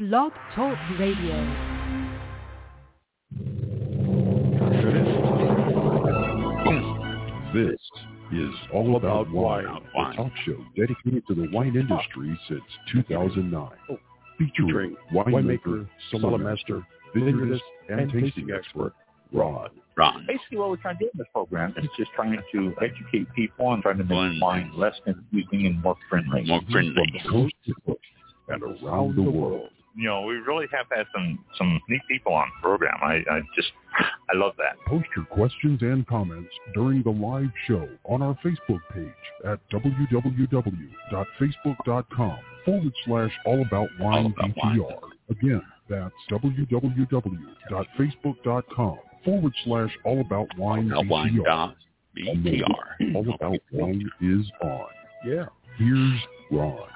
Blog Talk Radio. This is All About Wine, a talk show dedicated to the wine industry since 2009. Featuring winemaker, cellar master, vineyardist, and tasting expert, Rod. Ron. Basically, what we're trying to do in this program is just trying to educate people and trying to make wine less confusing and more friendly. More friendly. From coast to coast and around the world. You know, we really have had some some neat people on the program. I, I just I love that. Post your questions and comments during the live show on our Facebook page at www.facebook.com forward slash all about wine All About Wine. BTR. Again, that's www.facebook.com forward slash all about wine All BTR. BTR. All about wine is on. Yeah. Here's Ron.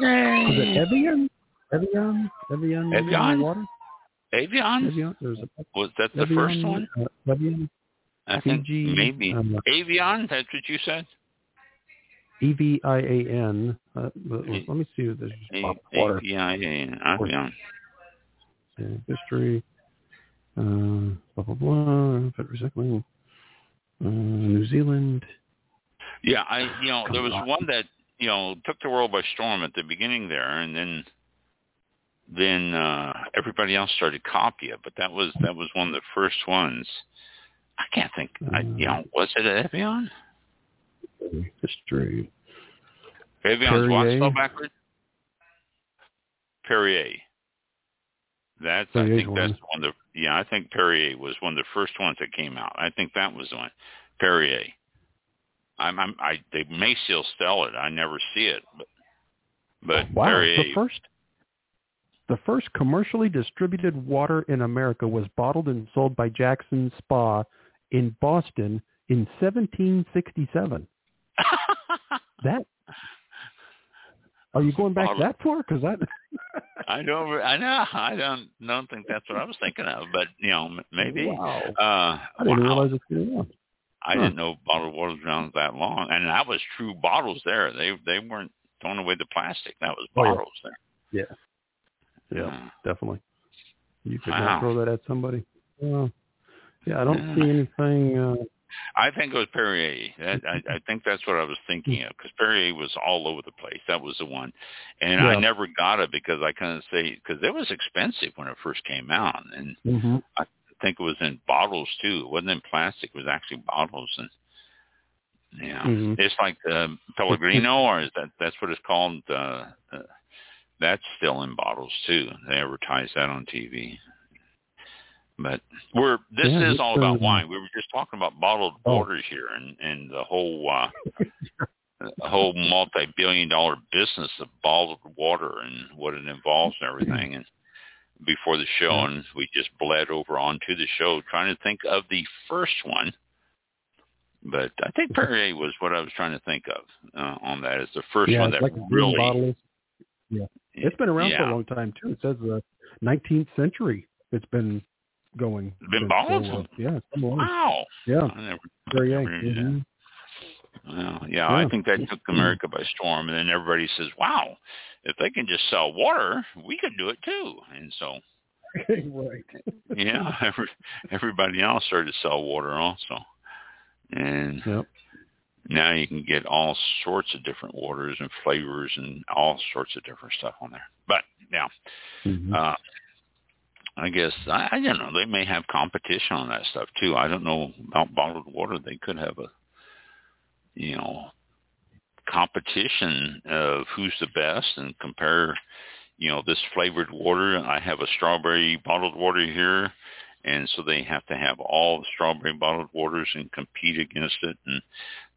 Yay! Is it Evian? Evian? Evian? Evian? Water? Avion? Evian? There's a Was that the Evian, first one? Uh, Evian? I think Fiji, maybe. um, Avion? That's what you said? E-V-I-A-N. Uh, but let me see if there's A- pop water. Avion. Avion. uh, history. Uh, blah, blah, blah. Fed recycling. Uh, New Zealand. Yeah, I you know there was on. one that you know took the world by storm at the beginning there, and then then uh everybody else started copying it. But that was that was one of the first ones. I can't think. I, you know, was it Evian? History. Evion's what spelled backwards? Perrier. That's I Perrier's think that's one. one of the yeah I think Perrier was one of the first ones that came out. I think that was the one. Perrier. I'm, I'm I they may still sell it. I never see it, but but Wow. The first the first commercially distributed water in America was bottled and sold by Jackson Spa in Boston in 1767. That Are you going back Bottled. that far? Because that I don't. I know. I don't. Don't think that's what I was thinking of. But you know, maybe. Wow. Uh, I didn't wow. realize it's going on. I Huh. didn't know bottled water was around that long, and that was true bottles there. They they weren't throwing away the plastic. That was Oh, yeah. bottles there. Yeah. Yeah, definitely. You could Wow. not throw that at somebody. Uh, yeah, I don't see anything. Uh, I think it was Perrier. That, I, I think that's what I was thinking of because Perrier was all over the place. That was the one, and I never got it because I kind of say because it was expensive when it first came out, and mhm. I think it was in bottles too. It wasn't in plastic. It was actually bottles, and yeah, Mhm. it's like the Pellegrino, or is that that's what it's called? Uh, uh, that's still in bottles too. They advertise that on TV. But we're this Yeah, is all about uh, wine. We were just talking about bottled Oh. waters here, and and the whole uh, the whole multi-billion dollar business of bottled water and what it involves and everything. And before the show, and we just bled over onto the show trying to think of the first one. But I think Perrier was what I was trying to think of uh, on that as the first yeah, one that like really. bottle. It's been around for a long time too. It says the 19th century. It's been going. Been So, uh, yeah, it's. Wow. Yeah, I never, Perrier. never knew Well, yeah, I think that took America by storm, and then everybody says, "Wow, if they can just sell water, we can do it too." And so, right. yeah, every, everybody else started to sell water also, and Yep. now you can get all sorts of different waters and flavors and all sorts of different stuff on there. But yeah, Mhm. uh, I guess I, I don't know. They may have competition on that stuff too. I don't know about bottled water. They could have a, you know, competition of who's the best and compare, you know, this flavored water. I have a strawberry bottled water here, and so they have to have all the strawberry bottled waters and compete against it. And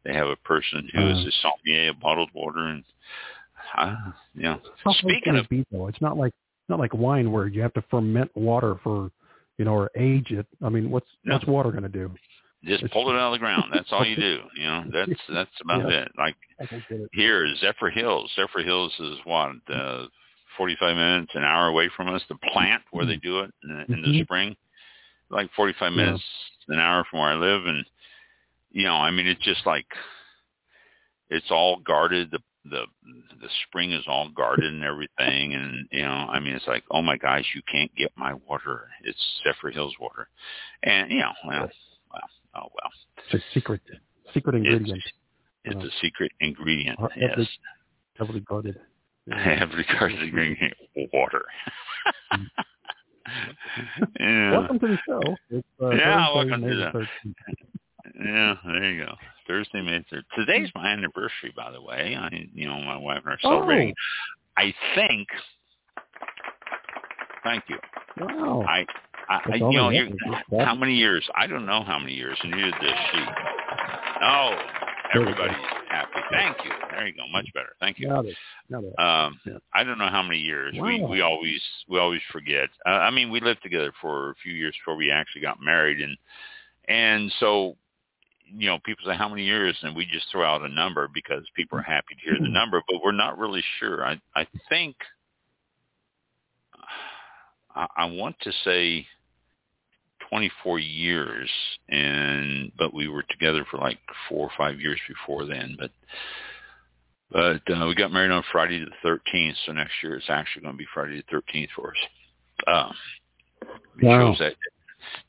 they have a person who is Uh. a sommelier of bottled water, and uh, you know, speaking of it be though? It's not like not like wine where you have to ferment water for, you know, or age it. I mean, what's No. what's water going to do? Just pull it out of the ground. That's all you do. You know, that's that's about Yeah. it. Like I don't get it. here, Zephyrhills. Zephyr Hills is what uh, forty-five minutes, an hour away from us. The plant where they do it in, the- in the Mhm. spring, like forty-five Yeah. minutes, an hour from where I live, and you know, I mean, it's just like it's all guarded. The the the spring is all guarded and everything, and you know, I mean, it's like, oh my gosh, you can't get my water. It's Zephyrhills water, and you know, well, well, oh well. It's a secret secret ingredient. It's, it's uh, a secret ingredient. Yes. Heavily guarded. Heavily guarded ingredient, water. yeah. Welcome to the show. It's, uh, yeah, Thursday, welcome to the. Yeah, there you go. Thursday, May 3rd. Today's my anniversary, by the way. I, you know, my wife and I are celebrating. Oh. I think. Thank you. Wow. I, I, I you know, how many years? I don't know how many years. And neither does she. Oh, everybody's happy. Thank you. There you go. Much better. Thank you. Got it. Got it. Um, yeah. I don't know how many years. Wow. We we always we always forget. Uh, I mean, we lived together for a few years before we actually got married, and and so you know, people say how many years, and we just throw out a number because people are happy to hear the number, but we're not really sure. I I think I, I want to say 24 years, and but we were together for like four or five years before then. But but uh, we got married on Friday the 13th, so next year it's actually going to be Friday the 13th for us. Um, we wow. chose that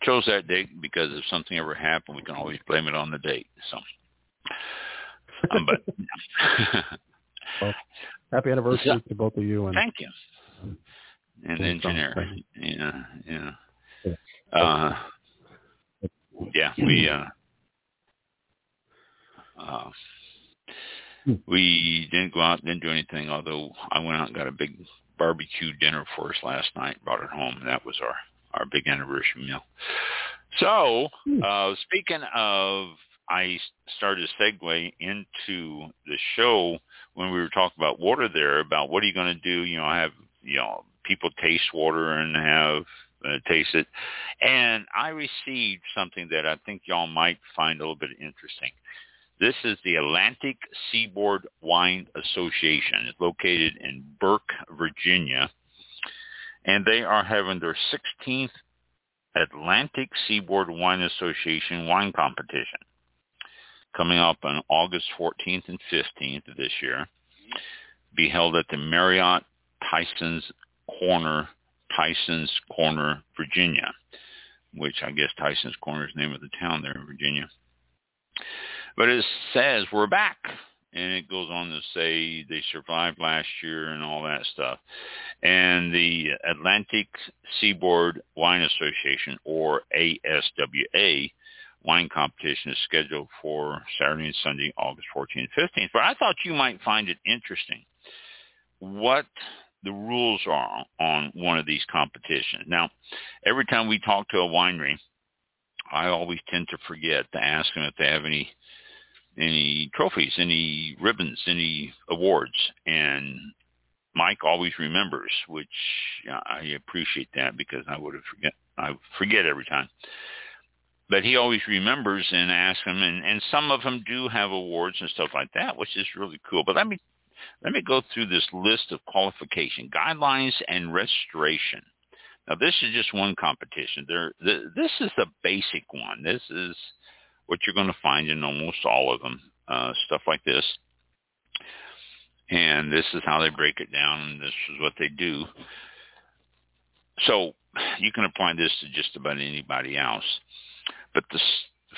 chose that date because if something ever happened, we can always blame it on the date. So, um, but well, happy anniversary yeah. to both of you. And thank you. And engineer, yeah, yeah, uh, yeah. We uh, uh, hmm. we didn't go out, didn't do anything. Although I went out and got a big barbecue dinner for us last night, brought it home, that was our our big anniversary meal. So, hmm. uh, speaking of, I started to segue into the show when we were talking about water there, about what are you going to do? You know, I have, you know, people taste water and have uh, taste it. And I received something that I think y'all might find a little bit interesting. This is the Atlantic Seaboard Wine Association. It's located in Burke, Virginia and they are having their 16th Atlantic Seaboard Wine Association wine competition coming up on August 14th and 15th of this year. Be held at the Marriott Tyson's Corner, Tyson's Corner, Virginia, which I guess Tyson's Corner is the name of the town there in Virginia. But it says we're back and it goes on to say they survived last year and all that stuff. And the Atlantic Seaboard Wine Association, or ASWA, wine competition is scheduled for Saturday and Sunday, August 14th and 15th. But I thought you might find it interesting what the rules are on one of these competitions. Now, every time we talk to a winery, I always tend to forget to ask them if they have any any trophies, any ribbons, any awards. And Mike always remembers, which I appreciate that because I would have forget I forget every time. But he always remembers and asks them, and, and some of them do have awards and stuff like that, which is really cool. But let me let me go through this list of qualification guidelines and restoration. Now, this is just one competition. There, this is the basic one. This is what you're going to find in almost all of them, uh, stuff like this. And this is how they break it down, and this is what they do. So you can apply this to just about anybody else. But the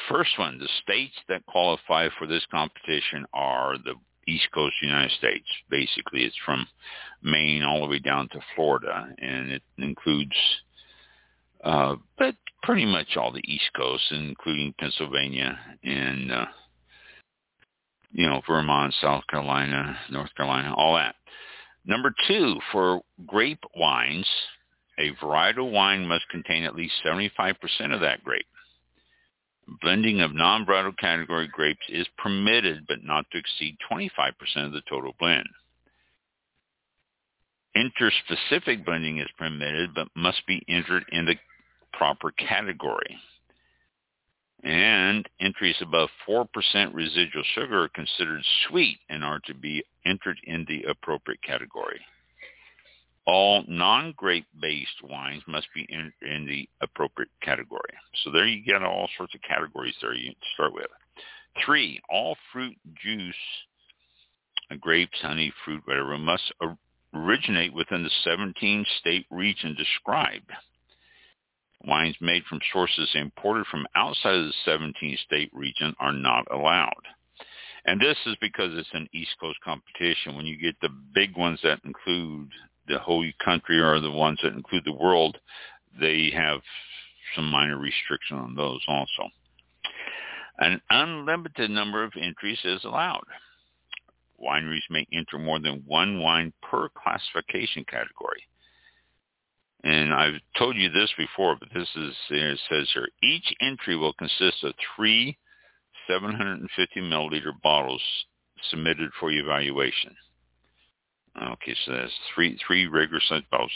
first one, the states that qualify for this competition are the East Coast United States. Basically, it's from Maine all the way down to Florida, and it includes uh, but pretty much all the East Coast, including Pennsylvania and uh, you know Vermont, South Carolina, North Carolina, all that. Number two, for grape wines, a varietal wine must contain at least 75% of that grape. Blending of non-varietal category grapes is permitted, but not to exceed 25% of the total blend. Interspecific blending is permitted, but must be entered in the proper category. And entries above 4% residual sugar are considered sweet and are to be entered in the appropriate category. All non-grape-based wines must be in, in, the appropriate category. So there you get all sorts of categories there you start with. Three, all fruit juice, uh, grapes, honey, fruit, whatever, must originate within the 17 state region described. Wines made from sources imported from outside of the 17 state region are not allowed. And this is because it's an East Coast competition. When you get the big ones that include the whole country or the ones that include the world, they have some minor restriction on those also. An unlimited number of entries is allowed. Wineries may enter more than one wine per classification category. And I've told you this before, but this is, it says here, each entry will consist of three 750 milliliter bottles submitted for evaluation. Okay, so that's three three regular sized bottles.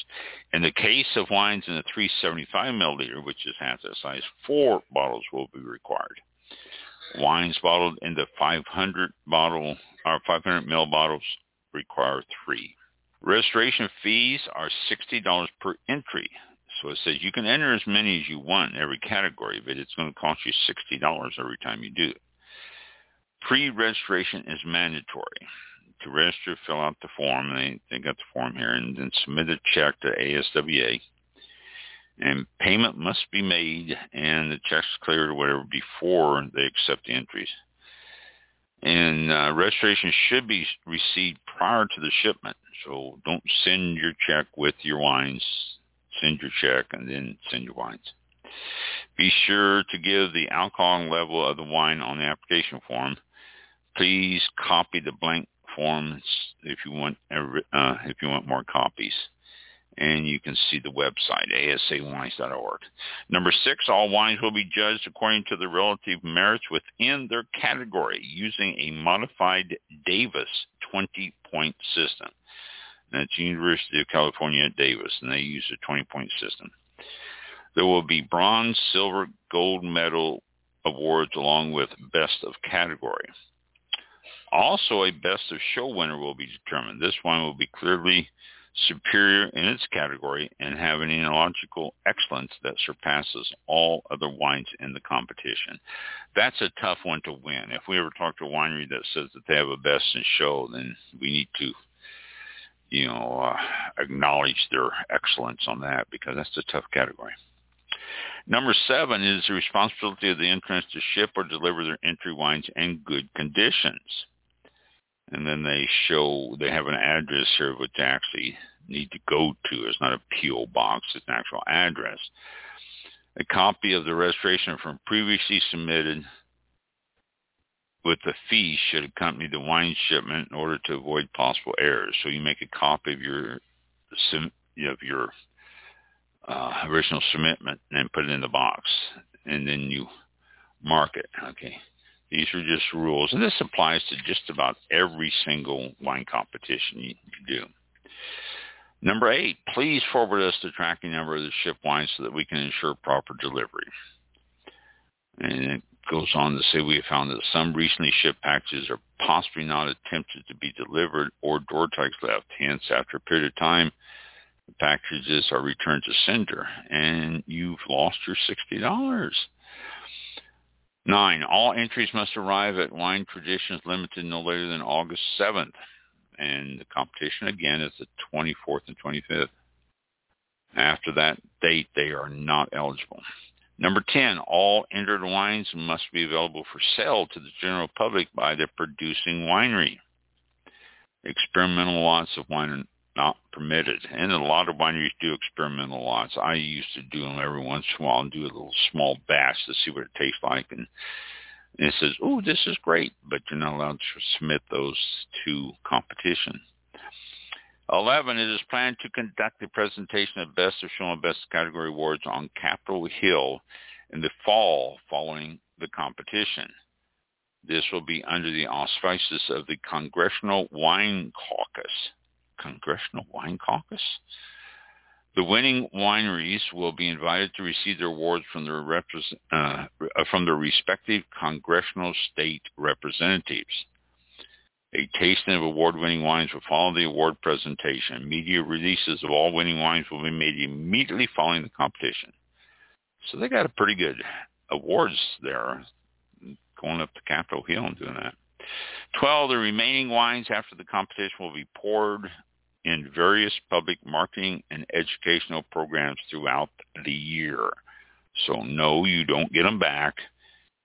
In the case of wines in the 375 milliliter, which is half that size, four bottles will be required. Wines bottled in the 500 bottle or 500 ml bottles require three. Registration fees are $60 per entry. So it says you can enter as many as you want in every category, but it's going to cost you $60 every time you do it. Pre-registration is mandatory. To register, fill out the form. They, they got the form here, and then submit a check to ASWA. And payment must be made, and the check's cleared or whatever before they accept the entries. And uh, registration should be received prior to the shipment. So don't send your check with your wines. Send your check and then send your wines. Be sure to give the alcohol level of the wine on the application form. Please copy the blank if you want uh, if you want more copies and you can see the website, asawines.org. Number six, all wines will be judged according to the relative merits within their category using a modified Davis 20-point system. That's University of California at Davis, and they use a 20-point system. There will be bronze, silver, gold medal awards along with best of category. Also, a best of show winner will be determined. This one will be clearly superior in its category and have an enological excellence that surpasses all other wines in the competition. That's a tough one to win. If we ever talk to a winery that says that they have a best in show, then we need to, you know, uh, acknowledge their excellence on that because that's a tough category. Number seven is the responsibility of the entrants to ship or deliver their entry wines in good conditions and then they show they have an address here which they actually need to go to. It's not a PO box; it's an actual address. A copy of the registration from previously submitted with the fee should accompany the wine shipment in order to avoid possible errors. So you make a copy of your of your uh, original submitment and put it in the box, and then you mark it. Okay. These are just rules, and this applies to just about every single wine competition you, do. Number eight, please forward us the tracking number of the shipped wine so that we can ensure proper delivery. And it goes on to say we have found that some recently shipped packages are possibly not attempted to be delivered or door tags left. Hence, after a period of time, the packages are returned to sender and you've lost your $60. Nine, all entries must arrive at Wine Traditions Limited no later than August 7th. And the competition, again, is the 24th and 25th. After that date, they are not eligible. Number 10, all entered wines must be available for sale to the general public by the producing winery. Experimental lots of wine not permitted. And a lot of wineries do experimental lots. I used to do them every once in a while and do a little small batch to see what it tastes like. And, and it says, oh, this is great, but you're not allowed to submit those to competition. 11, it is planned to conduct the presentation of Best of Show and Best Category Awards on Capitol Hill in the fall following the competition. This will be under the auspices of the Congressional Wine Caucus. Congressional Wine Caucus. The winning wineries will be invited to receive their awards from their, uh, from their respective congressional state representatives. A tasting of award-winning wines will follow the award presentation. Media releases of all winning wines will be made immediately following the competition. So they got a pretty good awards there. going up the Capitol Hill and doing that. 12. The remaining wines after the competition will be poured in various public marketing and educational programs throughout the year. So no, you don't get them back.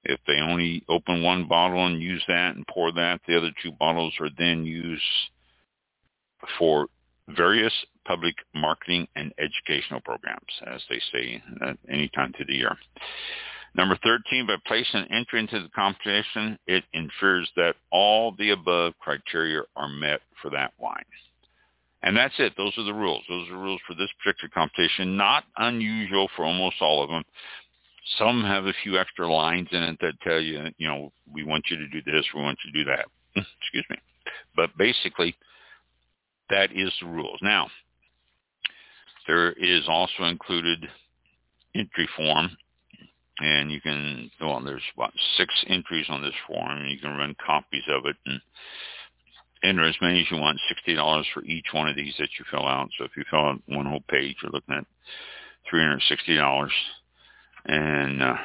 If they only open one bottle and use that and pour that, the other two bottles are then used for various public marketing and educational programs, as they say at any time through the year. Number 13, by placing an entry into the competition, it infers that all the above criteria are met for that wine. And that's it. Those are the rules. Those are the rules for this particular competition. Not unusual for almost all of them. Some have a few extra lines in it that tell you, you know, we want you to do this, we want you to do that. Excuse me. But basically, that is the rules. Now, there is also included entry form, and you can go on. There's about six entries on this form, you can run copies of it and enter as many as you want. Sixty dollars for each one of these that you fill out. So if you fill out one whole page, you're looking at three hundred sixty dollars. And uh,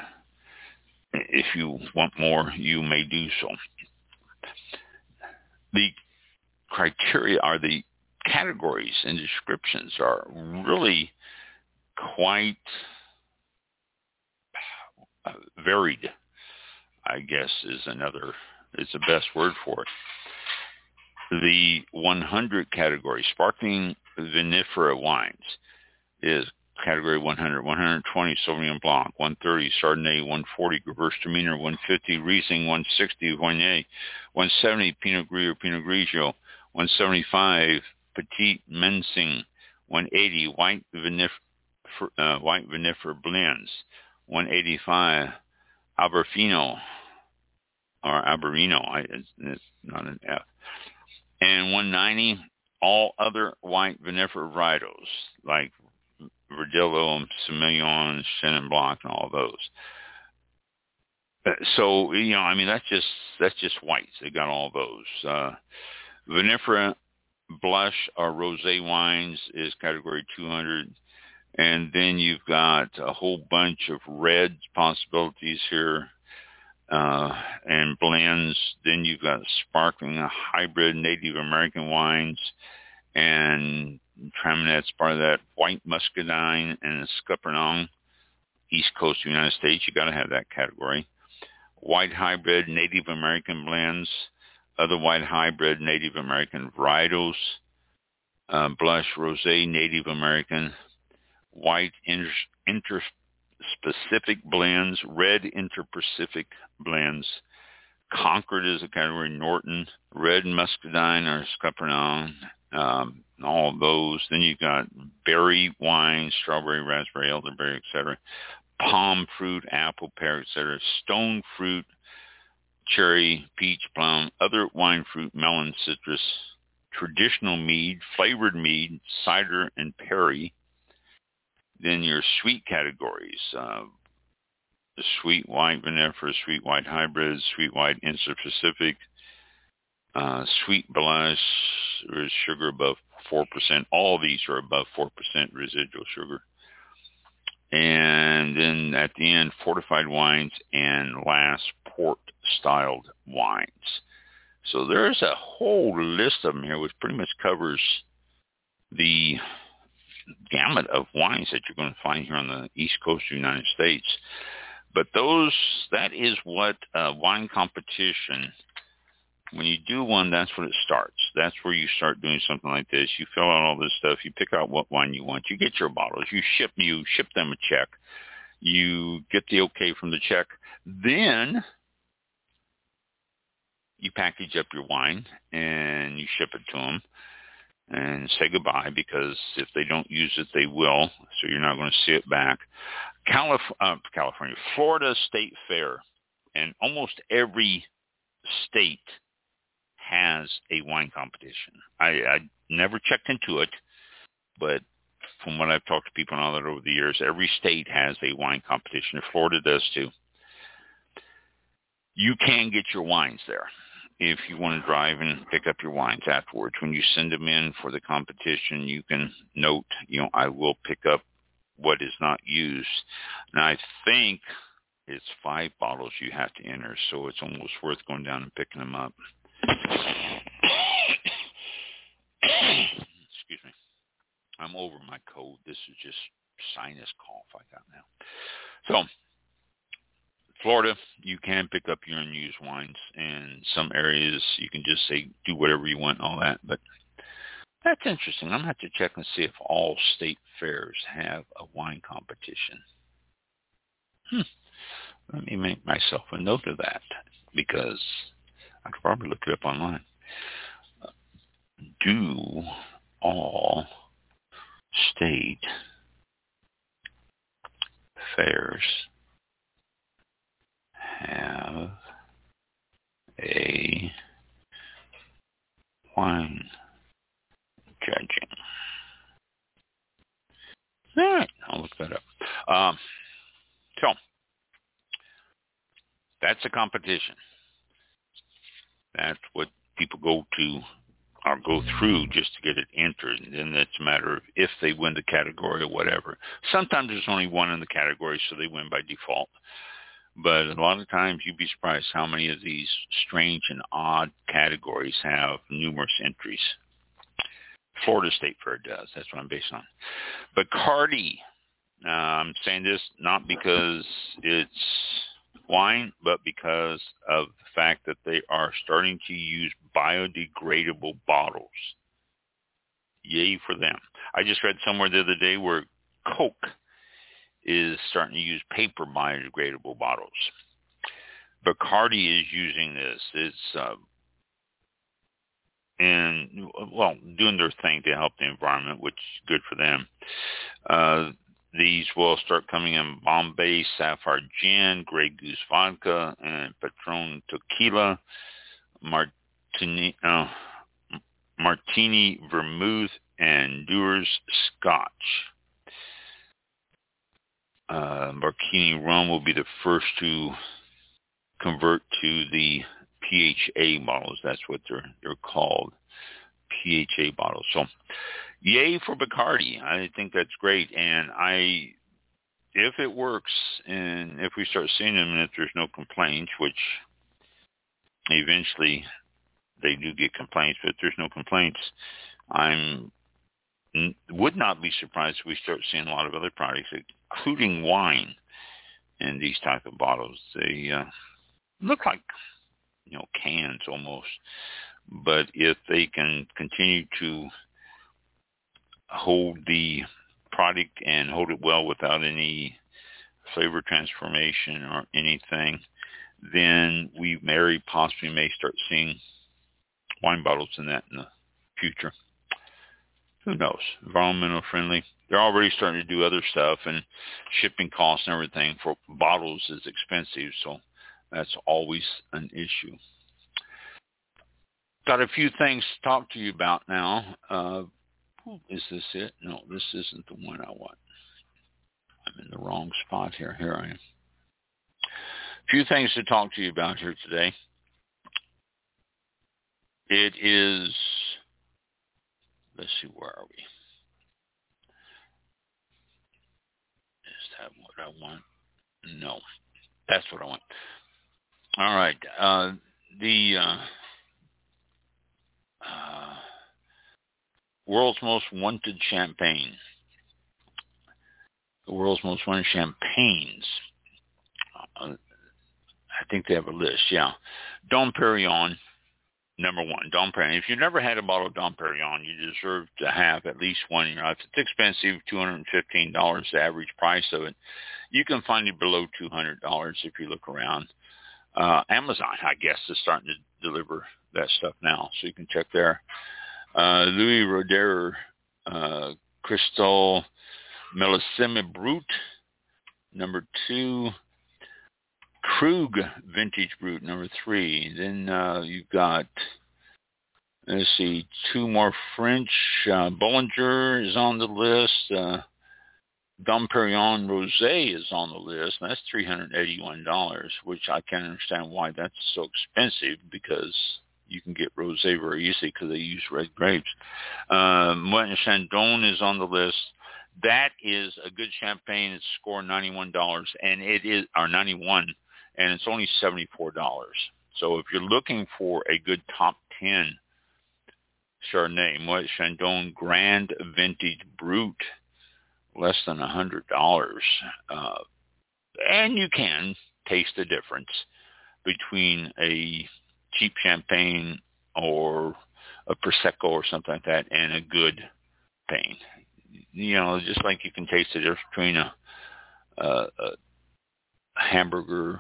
if you want more, you may do so. The criteria are the categories and descriptions are really quite uh, varied, I guess is another, is the best word for it. The 100 category, sparkling vinifera wines, is category 100, 120 Sauvignon Blanc, 130 Chardonnay, 140 Gewürztraminer, 150 Riesling, 160 Viognier, 170 Pinot Gris or Pinot Grigio, 175 Petit Manseng, 180 White uh, White Vinifera Blends, 185 Albarfino or Albarino, I, it's not an F, and 190 all other white vinifera varietals like Verdelho, Semillon, Chenin Blanc, and all those. Uh, so you know, I mean, that's just that's just whites. They got all those. Uh, vinifera blush or rosé wines is category 200, and then you've got a whole bunch of red possibilities here. Uh, and blends. Then you've got sparkling, hybrid Native American wines, and Traminet's part of that. White Muscadine and Scuppernong, East Coast United States. You got to have that category. White hybrid Native American blends, other white hybrid Native American varietals, uh, blush rosé Native American, white inter- interspecific blends, red interspecific blends. Concord is a category. Norton, red muscadine or Scuppernong, um, all of those. Then you've got berry wine, strawberry, raspberry, elderberry, etc. Pome fruit, apple, pear, etc. Stone fruit, cherry, peach, plum, other wine fruit, melon, citrus, traditional mead, flavored mead, cider, and perry. Then your sweet categories, uh, the sweet white vinifera, sweet white hybrids, sweet white interspecific, uh, sweet blush, there's sugar above 4%. All these are above 4% residual sugar. And then at the end, fortified wines and last port-styled wines. So there's a whole list of them here, which pretty much covers the gamut of wines that you're going to find here on the East Coast of the United States. But those, that is what uh, wine competition when you do one, that's when it starts. That's where you start doing something like this. You fill out all this stuff. You pick out what wine you want. You get your bottles. You ship you ship them a check. You get the okay from the check. Then you package up your wine and you ship it to them and say goodbye because if they don't use it, they will. So you're not going to see it back. Calif- uh, California, Florida State Fair, and almost every state has a wine competition. I, I never checked into it, but from what I've talked to people on that over the years, every state has a wine competition. Florida does too. You can get your wines there if you want to drive and pick up your wines afterwards. When you send them in for the competition, you can note, you know, I will pick up what is not used. And I think it's five bottles you have to enter, so it's almost worth going down and picking them up. Excuse me. I'm over my cold. This is just sinus cough I got now. So, Florida, you can pick up your unused wines. In some areas, you can just say do whatever you want, all that. But that's interesting. I'm gonna have to check and see if all state fairs have a wine competition. Hmm. Let me make myself a note of that because I could probably look it up online. Do all state fairs have a wine judging? All right, I'll look that up. Um, so that's a competition. That's what people go to or go through just to get it entered. And then it's a matter of if they win the category or whatever. Sometimes there's only one in the category, so they win by default. But a lot of times you'd be surprised how many of these strange and odd categories have numerous entries. Florida State Fair does. That's what I'm based on. Bacardi. Uh, I'm saying this not because it's wine, but because of the fact that they are starting to use biodegradable bottles. Yay for them. I just read somewhere the other day where Coke is starting to use paper biodegradable bottles. Bacardi is using this. It's uh, and well, doing their thing to help the environment, which is good for them. Uh, these will start coming in Bombay Sapphire Gin, Grey Goose Vodka, and Patron Tequila, Martini, uh, Martini Vermouth, and Dewar's Scotch. Uh, Martini Rum will be the first to convert to the PHA bottles. That's what they're they're called, PHA bottles. So yay for Bacardi. I think that's great. And I, if it works and if we start seeing them and if there's no complaints, which eventually they do get complaints, but if there's no complaints, I'm would not be surprised if we start seeing a lot of other products, including wine, in these type of bottles. They uh, look like you know cans almost, but if they can continue to hold the product and hold it well without any flavor transformation or anything, then we very possibly may start seeing wine bottles in that in the future. Who knows? Environmental friendly. They're already starting to do other stuff and shipping costs and everything for bottles is expensive, so that's always an issue. Got a few things to talk to you about now. Uh, is this it? No, this isn't the one I want. I'm in the wrong spot here. Here I am. A few things to talk to you about here today. It is, let's see, where are we? Is that what I want? No, that's what I want. All right. Uh, the uh, uh, world's most wanted champagne. The world's most wanted champagnes. Uh, I think they have a list. Yeah, Dom Perignon, number one. Dom Perignon. If you've never had a bottle of Dom Perignon, you deserve to have at least one in your life. It's expensive, two hundred and fifteen dollars, the average price of it. You can find it below two hundred dollars if you look around. Uh, Amazon, I guess, is starting to deliver that stuff now, so you can check there uh, Louis Roederer, uh, Cristal Millésime Brut, number two, Krug Vintage Brut, number three. Then uh, you've got, let's see, two more French. Uh, Bollinger is on the list. Uh, Dom Perignon Rosé is on the list. And that's $381, which I can't understand why that's so expensive because you can get rosé very easily because they use red grapes. Uh, Moët Chandon is on the list. that is a good champagne. It's scoring ninety-one dollars, and it is or ninety-one, and it's only seventy-four dollars. So if you're looking for a good top ten Chardonnay, Moet Chandon Grand Vintage Brut, less than a hundred dollars, uh, and you can taste the difference between a cheap champagne or a prosecco or something like that and a good pain. You know, just like you can taste the difference between a, a, a hamburger,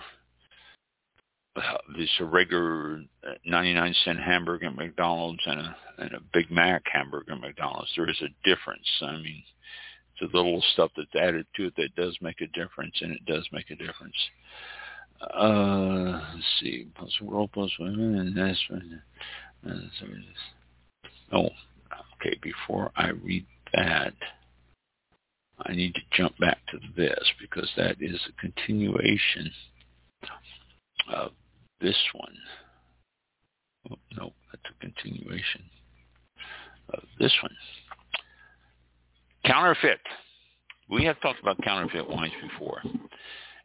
this regular 99 cent hamburger at McDonald's and a and a Big Mac hamburger at McDonald's. There is a difference. I mean, the little stuff that's added to it that does make a difference, and it does make a difference. Uh, let's see, plus world plus women, and that's Oh, okay. Before I read that, I need to jump back to this because that is a continuation of this one. Oh, no, that's a continuation of this one. Counterfeit. We have talked about counterfeit wines before.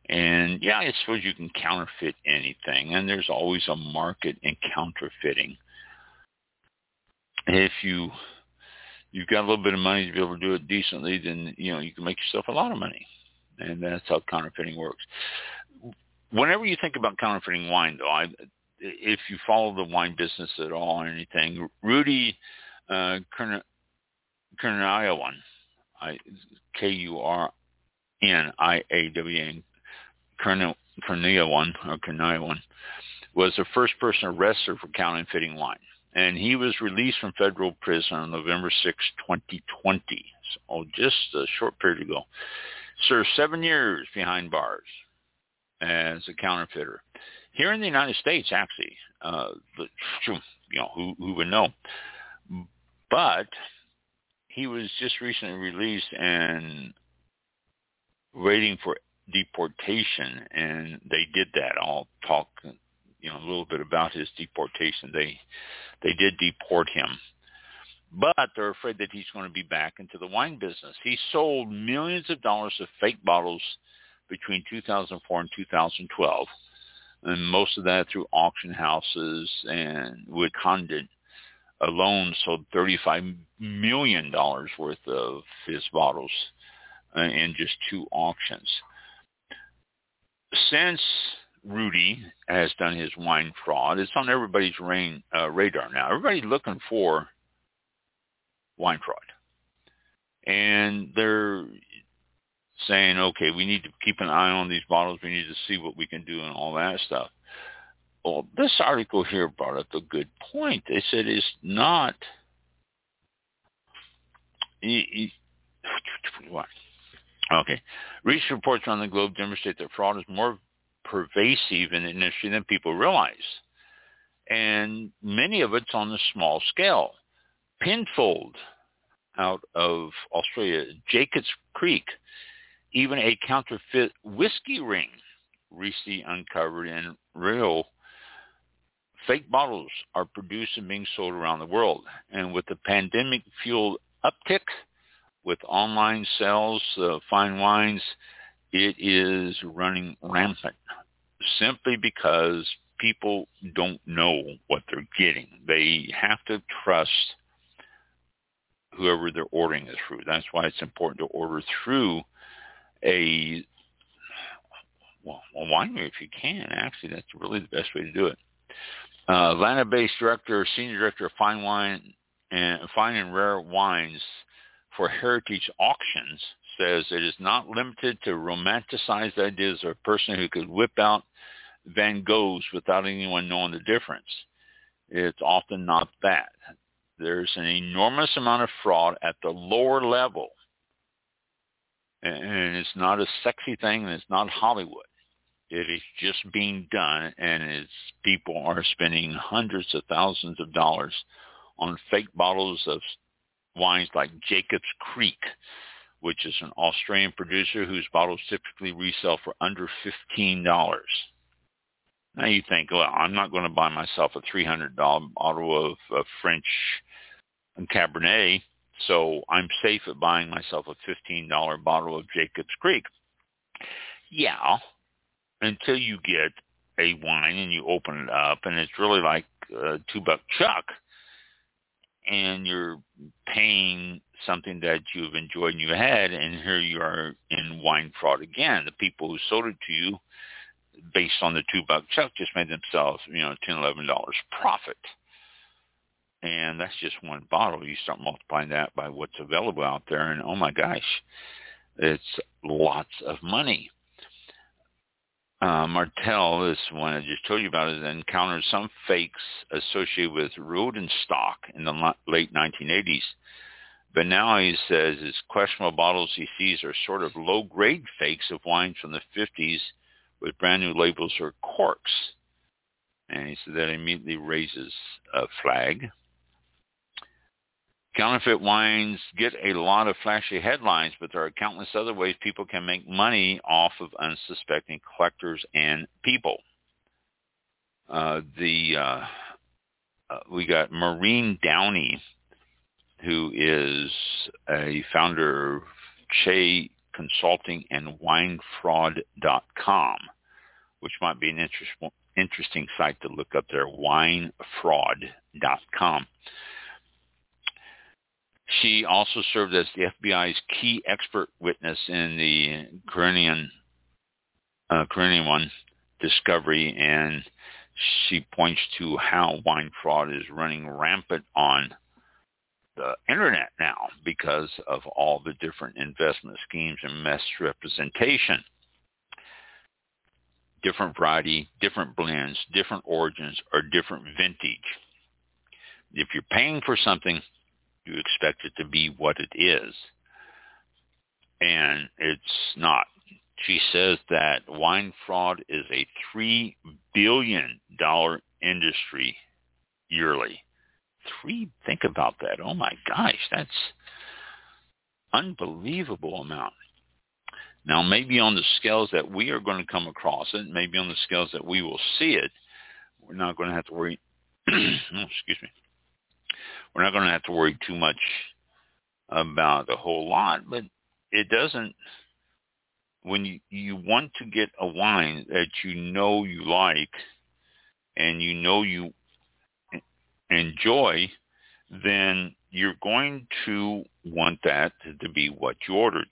And yeah, I suppose you can counterfeit anything, and there's always a market in counterfeiting if you you've got a little bit of money to be able to do it decently, then you know you can make yourself a lot of money, and that's how counterfeiting works. Whenever you think about counterfeiting wine, though, I, if you follow the wine business at all or anything, Rudy uh, Kurniawan, K U R N I A W N, Kurniawan or Kurniawan, was the first person arrested for counterfeiting wine and he was released from federal prison on November 6, 2020, so just a short period ago. Served seven years behind bars as a counterfeiter. Here in the United States, actually, uh, you know, who, who would know? But he was just recently released and waiting for deportation, and they did that. I'll talk, you know, a little bit about his deportation. They they did deport him. But they're afraid that he's going to be back into the wine business. He sold millions of dollars of fake bottles between 2004 and 2012, and most of that through auction houses and with Condit alone sold 35 million dollars worth of his bottles uh, in just two auctions. Since Rudy has done his wine fraud. It's on everybody's rain, uh, radar now. Everybody's looking for wine fraud. And they're saying, okay, we need to keep an eye on these bottles. We need to see what we can do and all that stuff. Well, this article here brought up a good point. They said it's not... Okay. Recent reports around the globe demonstrate that fraud is more pervasive in the industry than people realize. And many of it's on the small scale. Pinfold out of Australia, Jacobs Creek, even a counterfeit whiskey ring recently uncovered in Rio. Fake bottles are produced and being sold around the world. And with the pandemic-fueled uptick with online sales of fine wines, it is running rampant simply because people don't know what they're getting. They have to trust whoever they're ordering this through. That's why it's important to order through a well, a winery if you can. Actually, that's really the best way to do it. Uh, Atlanta-based director, senior director of fine wine and fine and rare wines for Heritage Auctions, says it is not limited to romanticized ideas of a person who could whip out Van Goghs without anyone knowing the difference. It's often not that. There's an enormous amount of fraud at the lower level. And it's not a sexy thing and it's not Hollywood. It is just being done and it's people are spending hundreds of thousands of dollars on fake bottles of wines like Jacob's Creek which is an Australian producer whose bottles typically resell for under $15. Now you think, well, I'm not going to buy myself a $300 bottle of, of French Cabernet So I'm safe at buying myself a $15 bottle of Jacob's Creek. Yeah, until you get a wine and you open it up and it's really like a two buck chuck and you're paying something that you've enjoyed and you had and here you are in wine fraud again. The people who sold it to you based on the two buck chuck just made themselves, you know, ten, eleven dollars profit. And that's just one bottle. You start multiplying that by what's available out there and oh my gosh, it's lots of money uh, Martell, this one I just told you about, has encountered some fakes associated with Rodenstock in the late 1980s. But now he says his questionable bottles he sees are sort of low-grade fakes of wines from the 50s with brand new labels or corks. And he said that immediately raises a flag. Counterfeit wines get a lot of flashy headlines, but there are countless other ways people can make money off of unsuspecting collectors and people. Uh, the uh, uh, we got Maureen Downey, who is a founder of Chai Consulting and WineFraud.com, which might be an interest, interesting site to look up there. WineFraud.com. She also served as the FBI's key expert witness in the Kurniawan, uh, one discovery, and she points to how wine fraud is running rampant on the internet now because of all the different investment schemes and misrepresentation. Different variety, different blends, different origins, or different vintage. If you're paying for something you expect it to be what it is. And it's not. She says that wine fraud is a $3 billion industry yearly. Three, think about that. Oh my gosh, that's unbelievable amount. Now, maybe on the scales that we are going to come across it, maybe on the scales that we will see it, we're not going to have to worry. oh, excuse me we're not going to have to worry too much about a whole lot, but it doesn't when you, you want to get a wine that you know you like and you know you enjoy, then you're going to want that to be what you ordered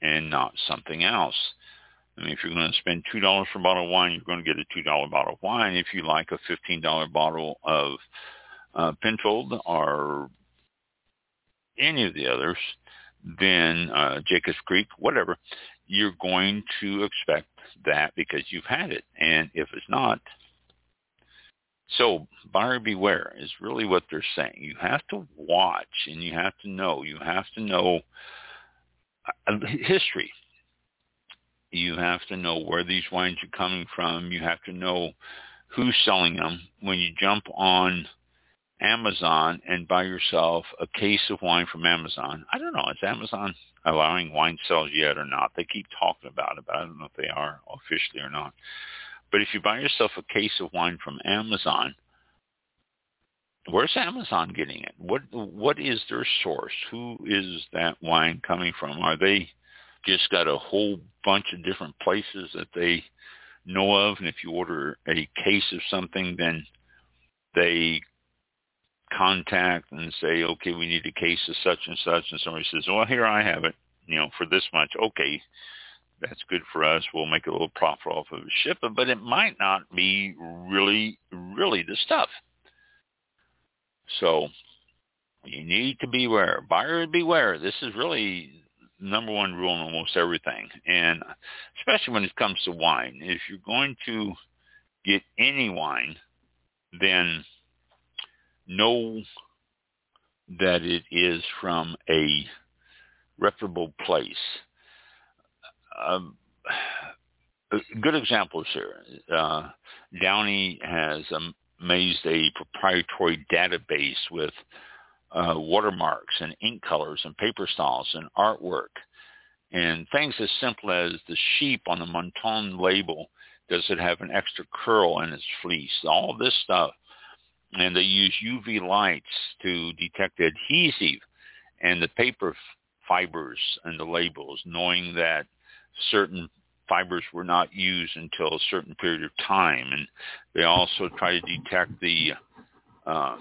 and not something else. I mean, if you're going to spend two dollars for a bottle of wine, you're going to get a two dollar bottle of wine. If you like a fifteen dollar bottle of uh, Penfold or any of the others, then uh, Jacobs Creek, whatever, you're going to expect that because you've had it. And if it's not, so buyer beware is really what they're saying. You have to watch and you have to know. You have to know uh, history. You have to know where these wines are coming from. You have to know who's selling them. When you jump on Amazon and buy yourself a case of wine from Amazon. I don't know. Is Amazon allowing wine sales yet or not? They keep talking about it, but I don't know if they are officially or not. But if you buy yourself a case of wine from Amazon, where's Amazon getting it? What what is their source? Who is that wine coming from? Are they just got a whole bunch of different places that they know of, and if you order a case of something, then they contact and say, okay, we need a case of such and such, and somebody says, well, here I have it, you know, for this much. Okay, that's good for us. We'll make a little profit off of it, ship but it might not be really, really the stuff. So you need to beware. Buyer beware. This is really number one rule in almost everything, and especially when it comes to wine. If you're going to get any wine, then know that it is from a reputable place. Um, good examples here. Uh, Downey has amazed a proprietary database with uh, watermarks and ink colors and paper styles and artwork and things as simple as the sheep on the Mouton label. Does it have an extra curl in its fleece? All this stuff and they use UV lights to detect adhesive and the paper fibers and the labels, knowing that certain fibers were not used until a certain period of time. And they also try to detect the uh,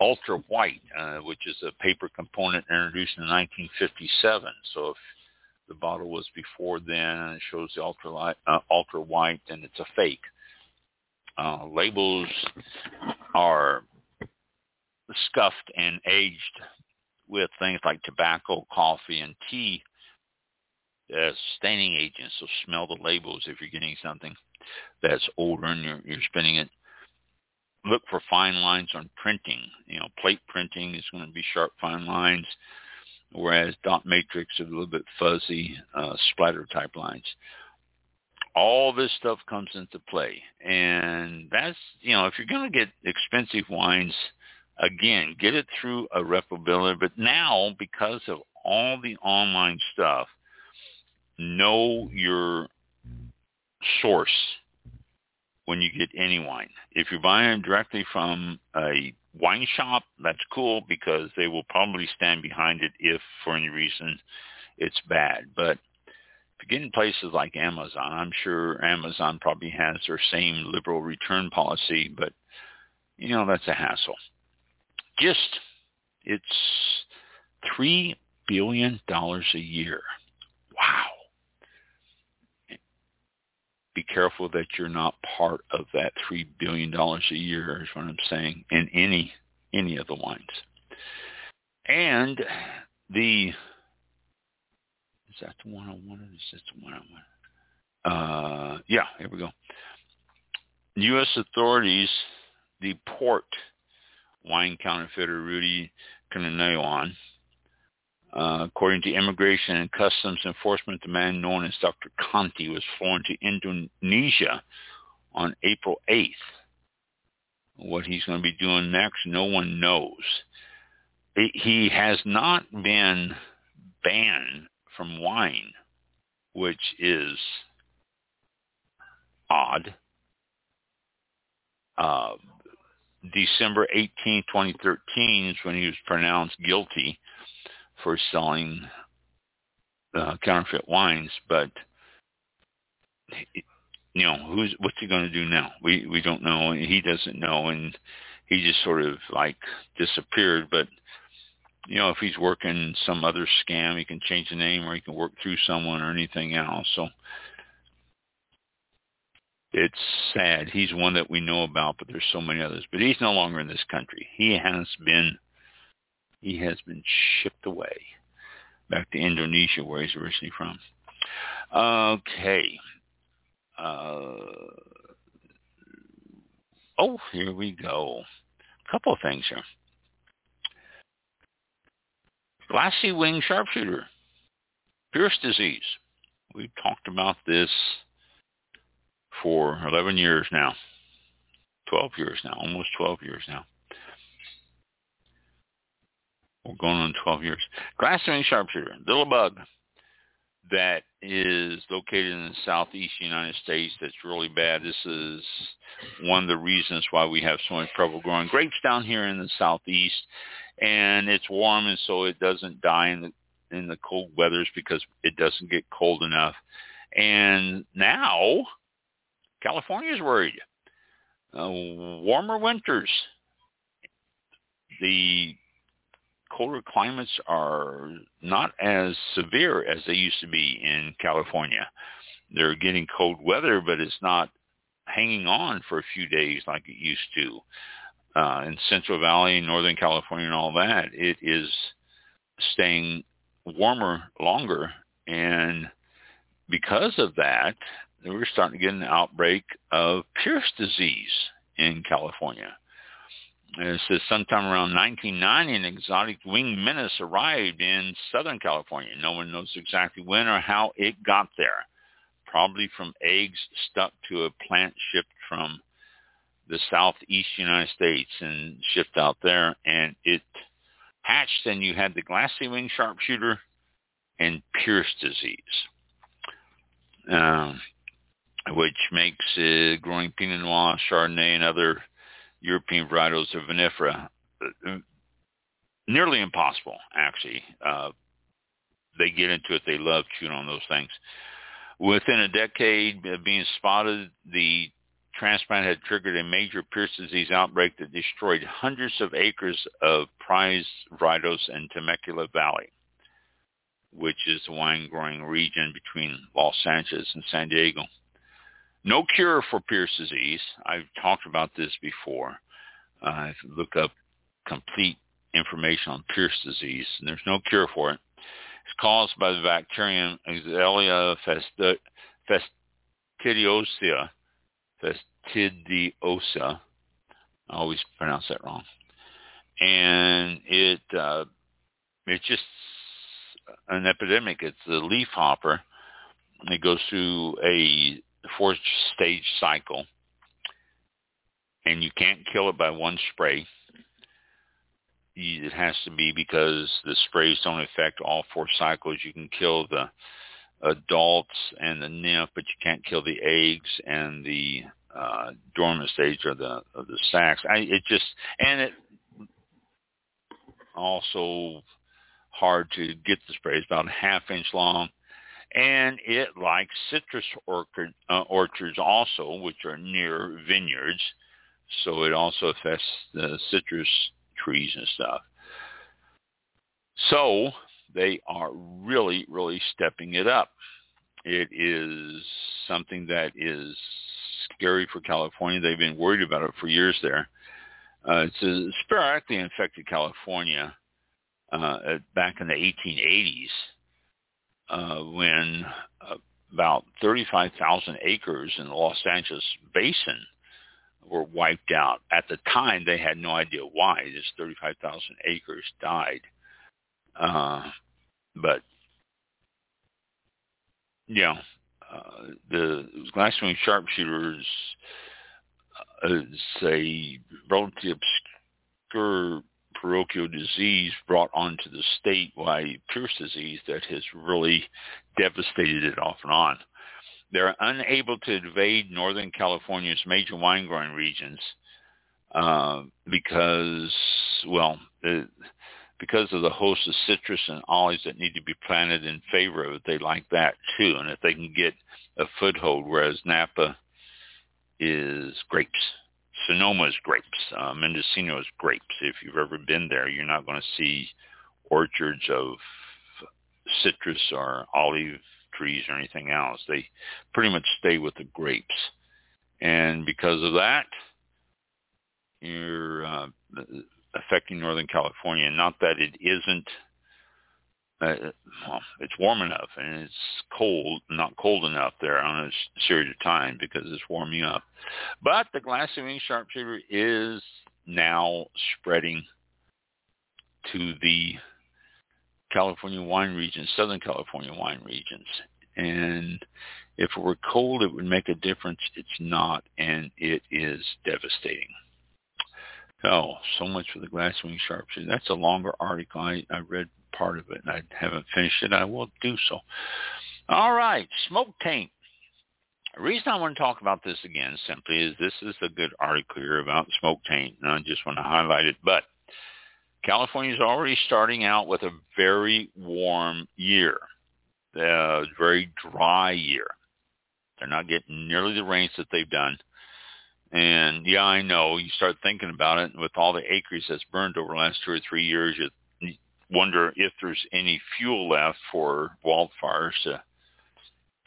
ultra white, uh, which is a paper component introduced in 1957. So if the bottle was before then and it shows the ultra, light, uh, ultra white, then it's a fake. Uh, labels are scuffed and aged with things like tobacco, coffee, and tea as staining agents. So smell the labels if you're getting something that's older and you're, you're spinning it. Look for fine lines on printing. You know, plate printing is going to be sharp, fine lines, whereas dot matrix is a little bit fuzzy, uh, splatter type lines. All this stuff comes into play, and that's you know, if you're going to get expensive wines, again, get it through a reputable. But now, because of all the online stuff, know your source when you get any wine. If you're buying directly from a wine shop, that's cool because they will probably stand behind it if for any reason it's bad. But in places like Amazon, I'm sure Amazon probably has their same liberal return policy, but you know, that's a hassle. Just, it's $3 billion a year. Wow be careful that you're not part of that three billion dollars a year is what I'm saying in any any of the wines. And the is that the one on one or is this the one on one? Uh yeah, here we go. US authorities deport wine counterfeiter Rudy Kurniawan uh, according to Immigration and Customs Enforcement, the man known as Dr. Conti was flown to Indonesia on April 8th. What he's going to be doing next, no one knows. He has not been banned from wine, which is odd. Uh, December 18, 2013 is when he was pronounced guilty for selling uh, counterfeit wines, but you know who's what's he going to do now? We we don't know, and he doesn't know, and he just sort of like disappeared. But you know, if he's working some other scam, he can change the name, or he can work through someone, or anything else. So it's sad. He's one that we know about, but there's so many others. But he's no longer in this country. He has been he has been shipped away back to Indonesia, where he's originally from. Okay. Uh, oh, here we go. A couple of things here. Glassy wing sharpshooter, Pierce disease. We've talked about this for 11 years now, 12 years now, almost 12 years now. We're going on 12 years. Glassy wing sharpshooter, little bug that is located in the southeast United States that's really bad. This is one of the reasons why we have so much trouble growing grapes down here in the southeast. And it's warm and so it doesn't die in the in the cold weathers because it doesn't get cold enough. And now California is worried. Uh, warmer winters. The colder climates are not as severe as they used to be in California. They're getting cold weather, but it's not hanging on for a few days like it used to. Uh, in Central Valley, Northern California, and all that, it is staying warmer longer. And because of that, we're starting to get an outbreak of Pierce disease in California. It says sometime around 1990, an exotic winged menace arrived in Southern California. No one knows exactly when or how it got there. Probably from eggs stuck to a plant shipped from the southeast United States and shipped out there. And it hatched and you had the glassy wing sharpshooter and Pierce disease, um, which makes uh, growing Pinot Noir, Chardonnay, and other European varietals of vinifera nearly impossible, actually. Uh, they get into it. They love chewing on those things. Within a decade of being spotted, the transplant had triggered a major Pierce disease outbreak that destroyed hundreds of acres of prized varieties in Temecula Valley, which is the wine-growing region between Los Angeles and San Diego. No cure for Pierce disease. I've talked about this before. Uh, look up complete information on Pierce disease, and there's no cure for it. It's caused by the bacterium Xylella fastidiosa, fastidiosa. I always pronounce that wrong. And it uh, it's just an epidemic. It's the leaf hopper. It goes through a four-stage cycle, and you can't kill it by one spray it has to be because the sprays don't affect all four cycles. You can kill the adults and the nymph, but you can't kill the eggs and the uh, dormant stage of the of the sacs. I, it just and it also hard to get the spray. It's about a half inch long, and it likes citrus orchard, uh, orchards also, which are near vineyards. So it also affects the citrus trees and stuff. So they are really, really stepping it up. It is something that is scary for California. They've been worried about it for years there. Uh, it's a sporadically infected California uh, back in the 1880s uh, when about 35,000 acres in the Los Angeles basin were wiped out. At the time, they had no idea why. This 35,000 acres died. Uh, but, know, uh, the glasswing sharpshooters uh, is a relatively obscure parochial disease brought onto the state by Pierce disease that has really devastated it off and on. They're unable to invade Northern California's major wine growing regions uh, because, well, because of the host of citrus and olives that need to be planted in favor of it. They like that too, and if they can get a foothold, whereas Napa is grapes. Sonoma is grapes. Uh, Mendocino is grapes. If you've ever been there, you're not going to see orchards of citrus or olive trees or anything else. They pretty much stay with the grapes. And because of that, you're uh, affecting Northern California. Not that it isn't, uh, well, it's warm enough and it's cold, not cold enough there on a serious of time because it's warming up. But the glassy wing sharpshooter is now spreading to the California wine regions, Southern California wine regions. And if it were cold, it would make a difference. It's not, and it is devastating. Oh, so much for the glasswing sharpshooter. That's a longer article. I, I read part of it, and I haven't finished it. I will do so. All right, smoke taint. The reason I want to talk about this again simply is this is a good article here about smoke taint, and I just want to highlight it. But California is already starting out with a very warm year, a very dry year. They're not getting nearly the rains that they've done. And yeah, I know you start thinking about it with all the acreage that's burned over the last two or three years, you wonder if there's any fuel left for wildfires to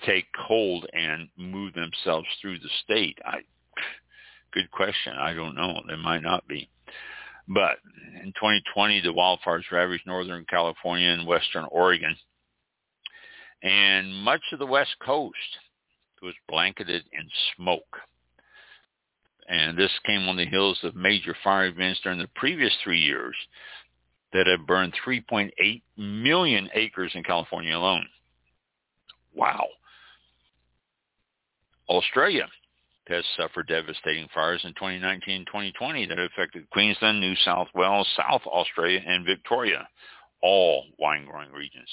take hold and move themselves through the state. I, good question. I don't know. There might not be. But in 2020, the wildfires ravaged Northern California and Western Oregon. And much of the West Coast was blanketed in smoke. And this came on the heels of major fire events during the previous three years that have burned 3.8 million acres in California alone. Wow. Australia has suffered devastating fires in 2019 and 2020 that affected Queensland, New South Wales, South Australia, and Victoria, all wine-growing regions.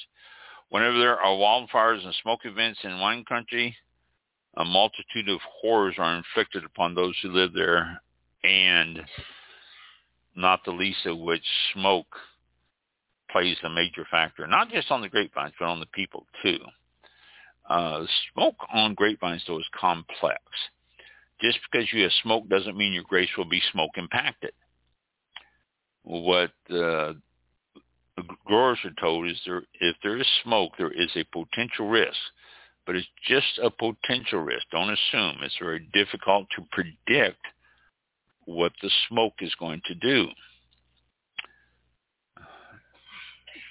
Whenever there are wildfires and smoke events in wine country, a multitude of horrors are inflicted upon those who live there, and not the least of which smoke plays a major factor, not just on the grapevines, but on the people too. Uh, smoke on grapevines, though, is complex. Just because you have smoke doesn't mean your grapes will be smoke impacted. What uh, growers are told is there, if there is smoke, there is a potential risk, but it's just a potential risk. Don't assume. It's very difficult to predict what the smoke is going to do.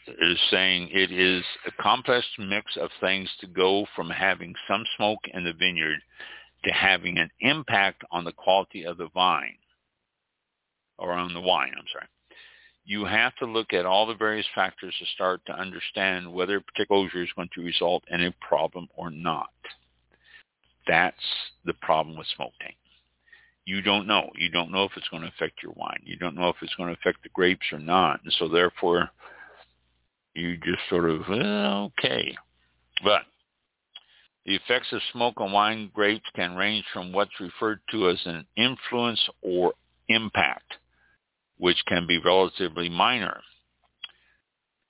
It is saying it is a complex mix of things to go from having some smoke in the vineyard to having an impact on the quality of the vine or on the wine, I'm sorry. You have to look at all the various factors to start to understand whether a particular exposure is going to result in a problem or not. That's the problem with smoke taint. You don't know. You don't know if it's going to affect your wine. You don't know if it's going to affect the grapes or not. And so therefore, you just sort of, well, okay. But the effects of smoke on wine grapes can range from what's referred to as an influence or impact, which can be relatively minor.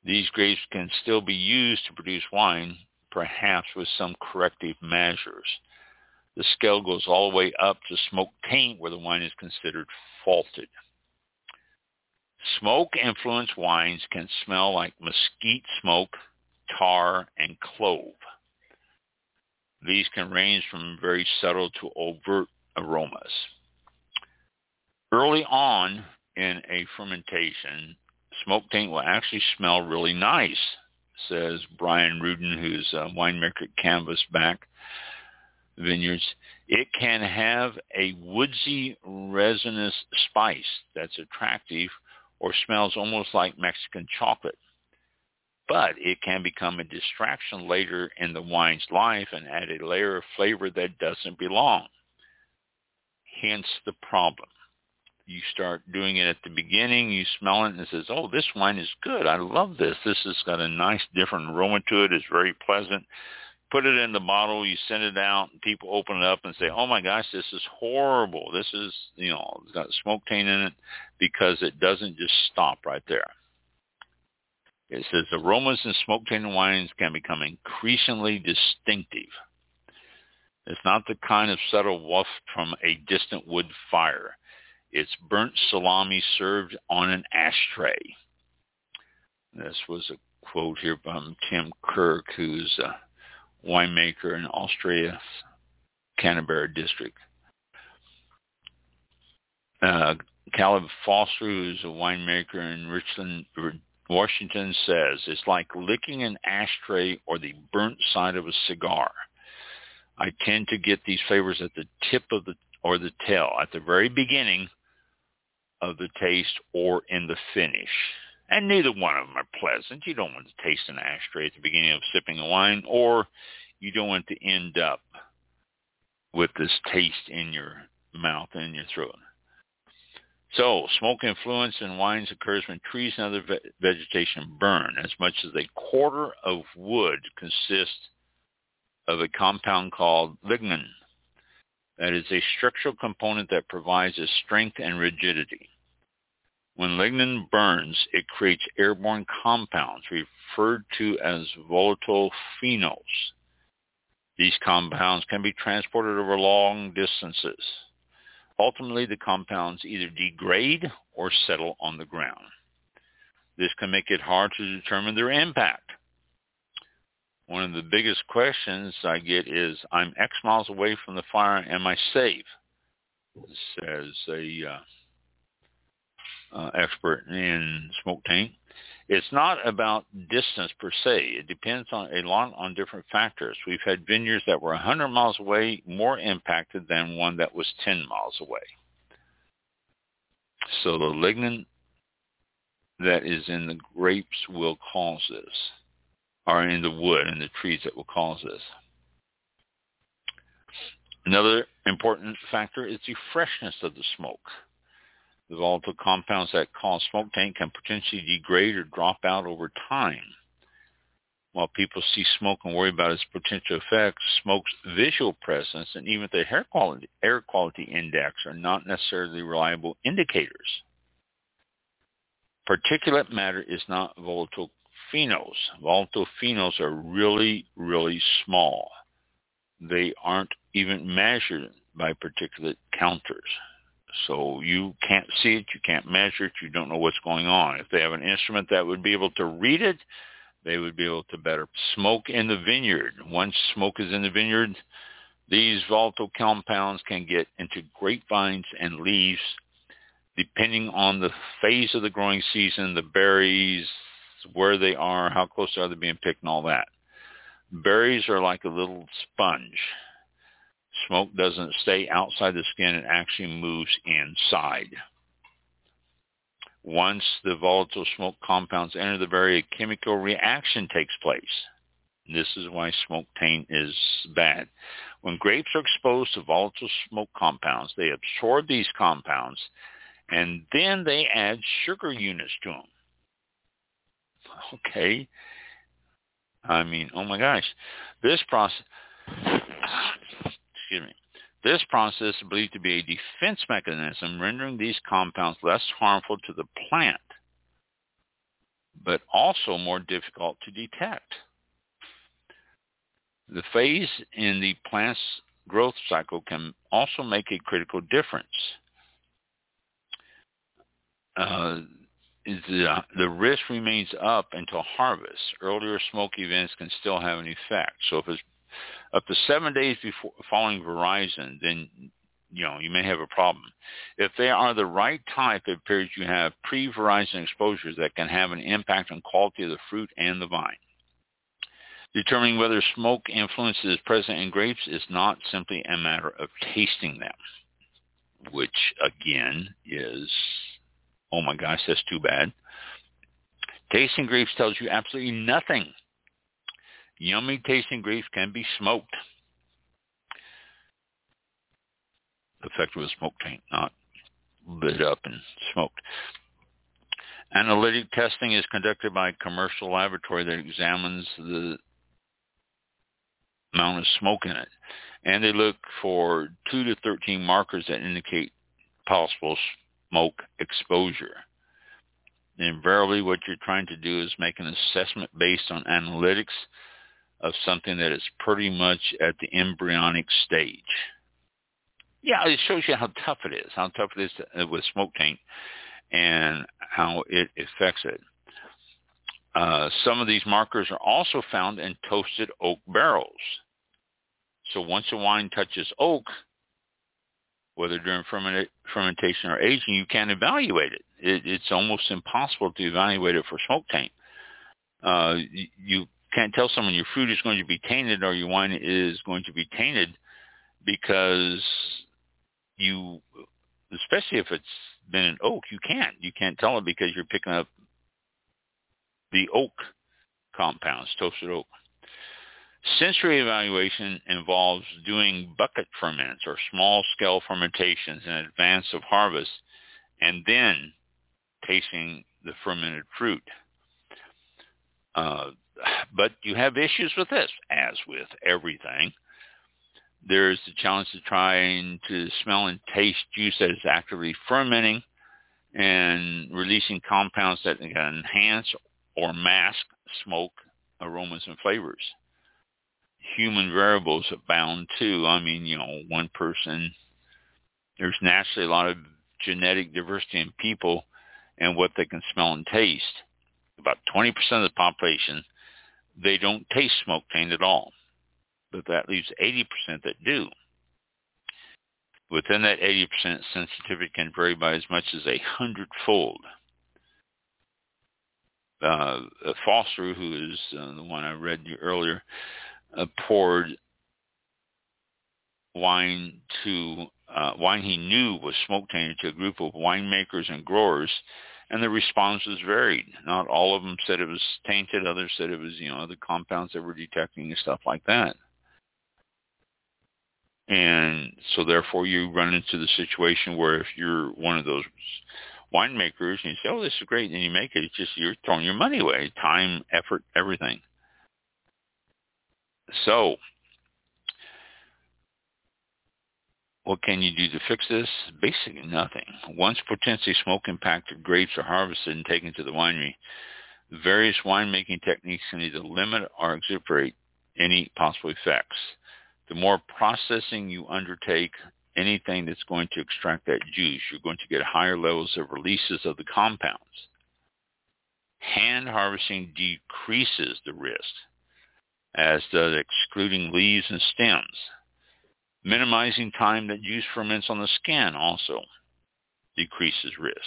These grapes can still be used to produce wine, perhaps with some corrective measures. The scale goes all the way up to smoke taint where the wine is considered faulted. Smoke-influenced wines can smell like mesquite smoke, tar, and clove. These can range from very subtle to overt aromas. Early on in a fermentation, smoke taint will actually smell really nice, says Brian Rudin, who's a winemaker at Canvasback Vineyards. It can have a woodsy resinous spice that's attractive or smells almost like Mexican chocolate. But it can become a distraction later in the wine's life and add a layer of flavor that doesn't belong. Hence the problem. You start doing it at the beginning, you smell it and it says, oh, this wine is good. I love this. This has got a nice different aroma to it. It's very pleasant put it in the bottle, you send it out, and people open it up and say, "Oh my gosh, this is horrible. This is, you know, it's got smoke taint in it," because it doesn't just stop right there. It says aromas in smoke tainted wines can become increasingly distinctive. It's not the kind of subtle waft from a distant wood fire. It's burnt salami served on an ashtray. This was a quote here from Tim Kirk, who's a winemaker in Austria's Canterbury district. Uh, Caleb Foster, who's a winemaker in Richland, Washington, says it's like licking an ashtray or the burnt side of a cigar. I tend to get these flavors at the tip of the or the tail, at the very beginning of the taste or in the finish. And neither one of them are pleasant. You don't want to taste an ashtray at the beginning of sipping a wine, or you don't want to end up with this taste in your mouth and in your throat. So, smoke influence in wines occurs when trees and other ve- vegetation burn. As much as a quarter of wood consists of a compound called lignin. That is a structural component that provides a strength and rigidity. When lignin burns, it creates airborne compounds referred to as volatile phenols. These compounds can be transported over long distances. Ultimately, the compounds either degrade or settle on the ground. This can make it hard to determine their impact. One of the biggest questions I get is, I'm X miles away from the fire. Am I safe? Says a uh, uh, expert in smoke taint. It's not about distance per se. It depends on a lot on different factors. We've had vineyards that were 100 miles away more impacted than one that was 10 miles away. So the lignin that is in the grapes will cause this, or in the wood and the trees that will cause this. Another important factor is the freshness of the smoke. The volatile compounds that cause smoke taint can potentially degrade or drop out over time. While people see smoke and worry about its potential effects, smoke's visual presence and even the air quality, air quality index are not necessarily reliable indicators. Particulate matter is not volatile phenols. Volatile phenols are really, really small. They aren't even measured by particulate counters. So you can't see it, you can't measure it, you don't know what's going on. If they have an instrument that would be able to read it, they would be able to better smoke in the vineyard. Once smoke is in the vineyard, these volatile compounds can get into grapevines and leaves depending on the phase of the growing season, the berries, where they are, how close are they being picked and all that. Berries are like a little sponge. Smoke doesn't stay outside the skin, it actually moves inside. Once the volatile smoke compounds enter the berry, a chemical reaction takes place. This is why smoke taint is bad. When grapes are exposed to volatile smoke compounds, they absorb these compounds and then they add sugar units to them. Okay. I mean, oh my gosh. This process, excuse me, this process is believed to be a defense mechanism rendering these compounds less harmful to the plant, but also more difficult to detect. The phase in the plant's growth cycle can also make a critical difference. Uh, the, the risk remains up until harvest. Earlier smoke events can still have an effect. So if it's up to seven days before following veraison, then you know you may have a problem. If they are the right type, it appears you have pre-veraison exposures that can have an impact on quality of the fruit and the vine. Determining whether smoke influence is present in grapes is not simply a matter of tasting them, which again is, oh my gosh, that's too bad. Tasting grapes tells you absolutely nothing. Yummy tasting grapes can be smoked. Effective with smoke taint, not lit up and smoked. Analytic testing is conducted by a commercial laboratory that examines the amount of smoke in it. And they look for 2 to 13 markers that indicate possible smoke exposure. Invariably, what you're trying to do is make an assessment based on analytics of something that is pretty much at the embryonic stage. Yeah, it shows you how tough it is, how tough it is to, with smoke taint and how it affects it. Uh, some of these markers are also found in toasted oak barrels. So once a wine touches oak, whether during fermentation or aging, you can't evaluate it. it. It's almost impossible to evaluate it for smoke taint. Uh, you can't tell someone your fruit is going to be tainted or your wine is going to be tainted because you, especially if it's been an oak, you can't. You can't tell it because you're picking up the oak compounds, toasted oak. Sensory evaluation involves doing bucket ferments or small-scale fermentations in advance of harvest and then tasting the fermented fruit. Uh, but you have issues with this, as with everything. There's the challenge of trying to smell and taste juice that is actively fermenting and releasing compounds that can enhance or mask smoke, aromas, and flavors. Human variables abound too. I mean, you know, one person, there's naturally a lot of genetic diversity in people and what they can smell and taste. About 20% of the population they don't taste smoke taint at all. But that leaves 80% that do. Within that 80%, sensitivity can vary by as much as a hundredfold. Uh, Foster, who is uh, the one I read you earlier, uh, poured wine to uh, wine he knew was smoke tainted to a group of winemakers and growers and the responses varied. Not all of them said it was tainted. Others said it was, you know, the compounds that were detecting and stuff like that. And so therefore you run into the situation where if you're one of those winemakers and you say, oh, this is great, and you make it, it's just you're throwing your money away, time, effort, everything. So what can you do to fix this? Basically nothing. Once potentially smoke-impacted grapes are harvested and taken to the winery, various winemaking techniques can either limit or exaggerate any possible effects. The more processing you undertake, anything that's going to extract that juice, you're going to get higher levels of releases of the compounds. Hand harvesting decreases the risk, as does excluding leaves and stems. Minimizing time that juice ferments on the skin also decreases risk.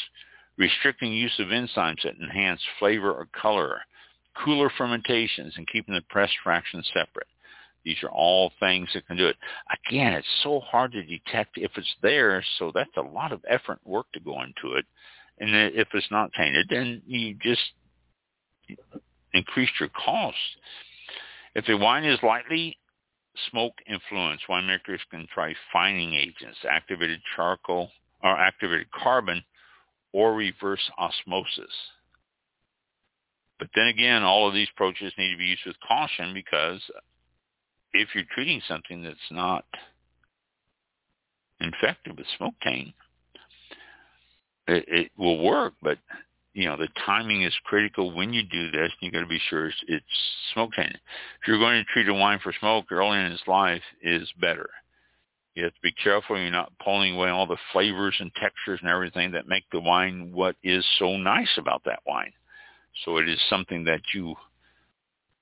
Restricting use of enzymes that enhance flavor or color, cooler fermentations, and keeping the press fractions separate. These are all things that can do it. Again, it's so hard to detect if it's there, so that's a lot of effort and work to go into it. And if it's not tainted, then you just increase your costs. If the wine is lightly smoke influenced, winemakers can try fining agents, activated charcoal or activated carbon, or reverse osmosis. But then again, all of these approaches need to be used with caution because if you're treating something that's not infected with smoke taint, it, it will work, but you know the timing is critical when you do this. You got to be sure it's, it's smoke tainted. If you're going to treat a wine for smoke early in its life, is better. You have to be careful you're not pulling away all the flavors and textures and everything that make the wine what is so nice about that wine. So it is something that you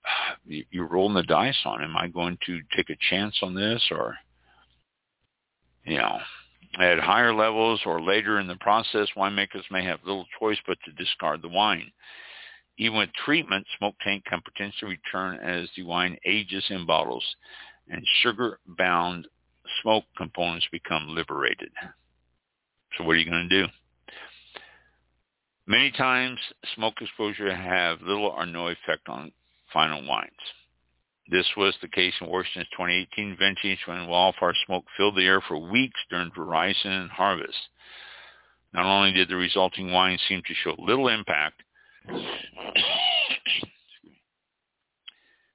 you're rolling the dice on. Am I going to take a chance on this or, you know, at higher levels or later in the process, winemakers may have little choice but to discard the wine. Even with treatment, smoke taint can potentially return as the wine ages in bottles and sugar-bound smoke components become liberated. So what are you going to do? Many times, smoke exposure have little or no effect on final wines. This was the case in Washington's 2018 vintage when wildfire smoke filled the air for weeks during veraison and harvest. Not only did the resulting wine seem to show little impact,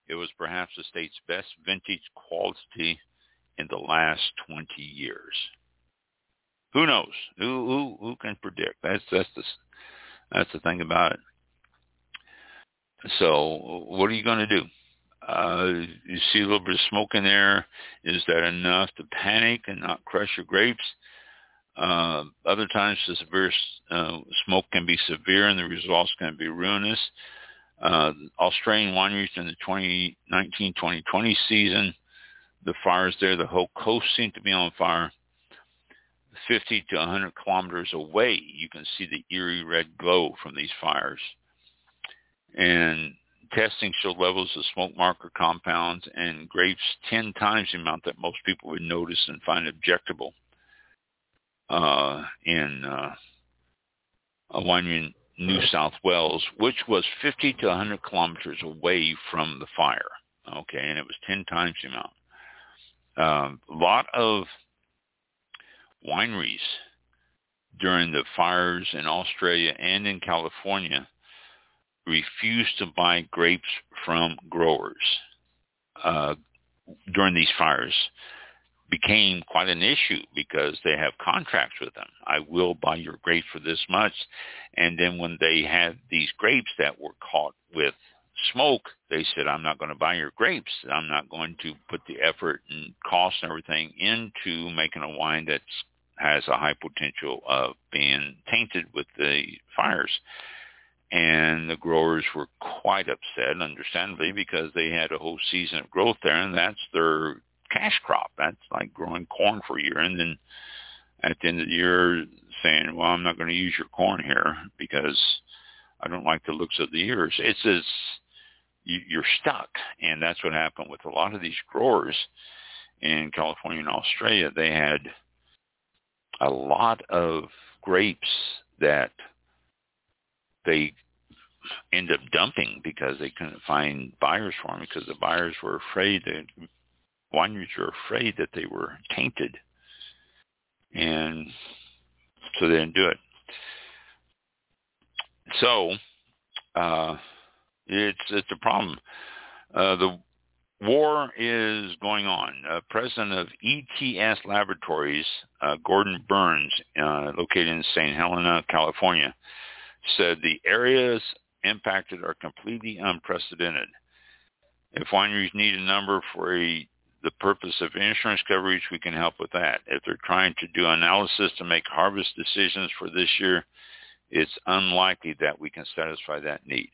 it was perhaps the state's best vintage quality in the last 20 years. Who knows? Who who who can predict? That's that's the that's the thing about it. So what are you going to do? Uh, you see a little bit of smoke in there. Is that enough to panic and not crush your grapes? Uh, other times the severe uh, smoke can be severe and the results can be ruinous. Uh, Australian wineries in the 2019-2020 season, the fires there, the whole coast seemed to be on fire. 50 to 100 kilometers away, you can see the eerie red glow from these fires and testing showed levels of smoke marker compounds and grapes 10 times the amount that most people would notice and find objectable uh, in uh, a winery in New South Wales, which was 50 to 100 kilometers away from the fire. Okay, and it was 10 times the amount. Um, a lot of wineries during the fires in Australia and in California refused to buy grapes from growers uh, during these fires became quite an issue because they have contracts with them. I will buy your grapes for this much. And then when they had these grapes that were caught with smoke, they said, I'm not going to buy your grapes. I'm not going to put the effort and cost and everything into making a wine that has a high potential of being tainted with the fires and the growers were quite upset, understandably, because they had a whole season of growth there, and that's their cash crop. That's like growing corn for a year, and then at the end of the year saying, "Well, I'm not going to use your corn here because I don't like the looks of the ears." It's as you're stuck, and that's what happened with a lot of these growers in California and Australia. They had a lot of grapes that they end up dumping because they couldn't find buyers for them because the buyers were afraid that wineries were afraid that they were tainted, and so they didn't do it. So uh, it's it's a problem. Uh, the war is going on. Uh, president of ETS Laboratories, uh, Gordon Burns, uh, located in St. Helena, California, said the areas impacted are completely unprecedented. If wineries need a number for a, the purpose of insurance coverage, we can help with that. If they're trying to do analysis to make harvest decisions for this year, it's unlikely that we can satisfy that need.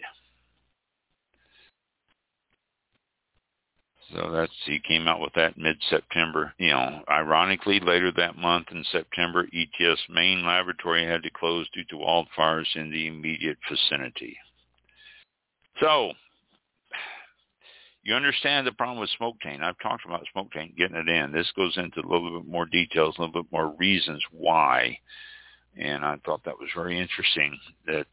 So that's he came out with that mid-September. You know, ironically, later that month in September, ETS main laboratory had to close due to wildfires in the immediate vicinity. So you understand the problem with smoke taint. I've talked about smoke taint, getting it in. This goes into a little bit more details, a little bit more reasons why. And I thought that was very interesting that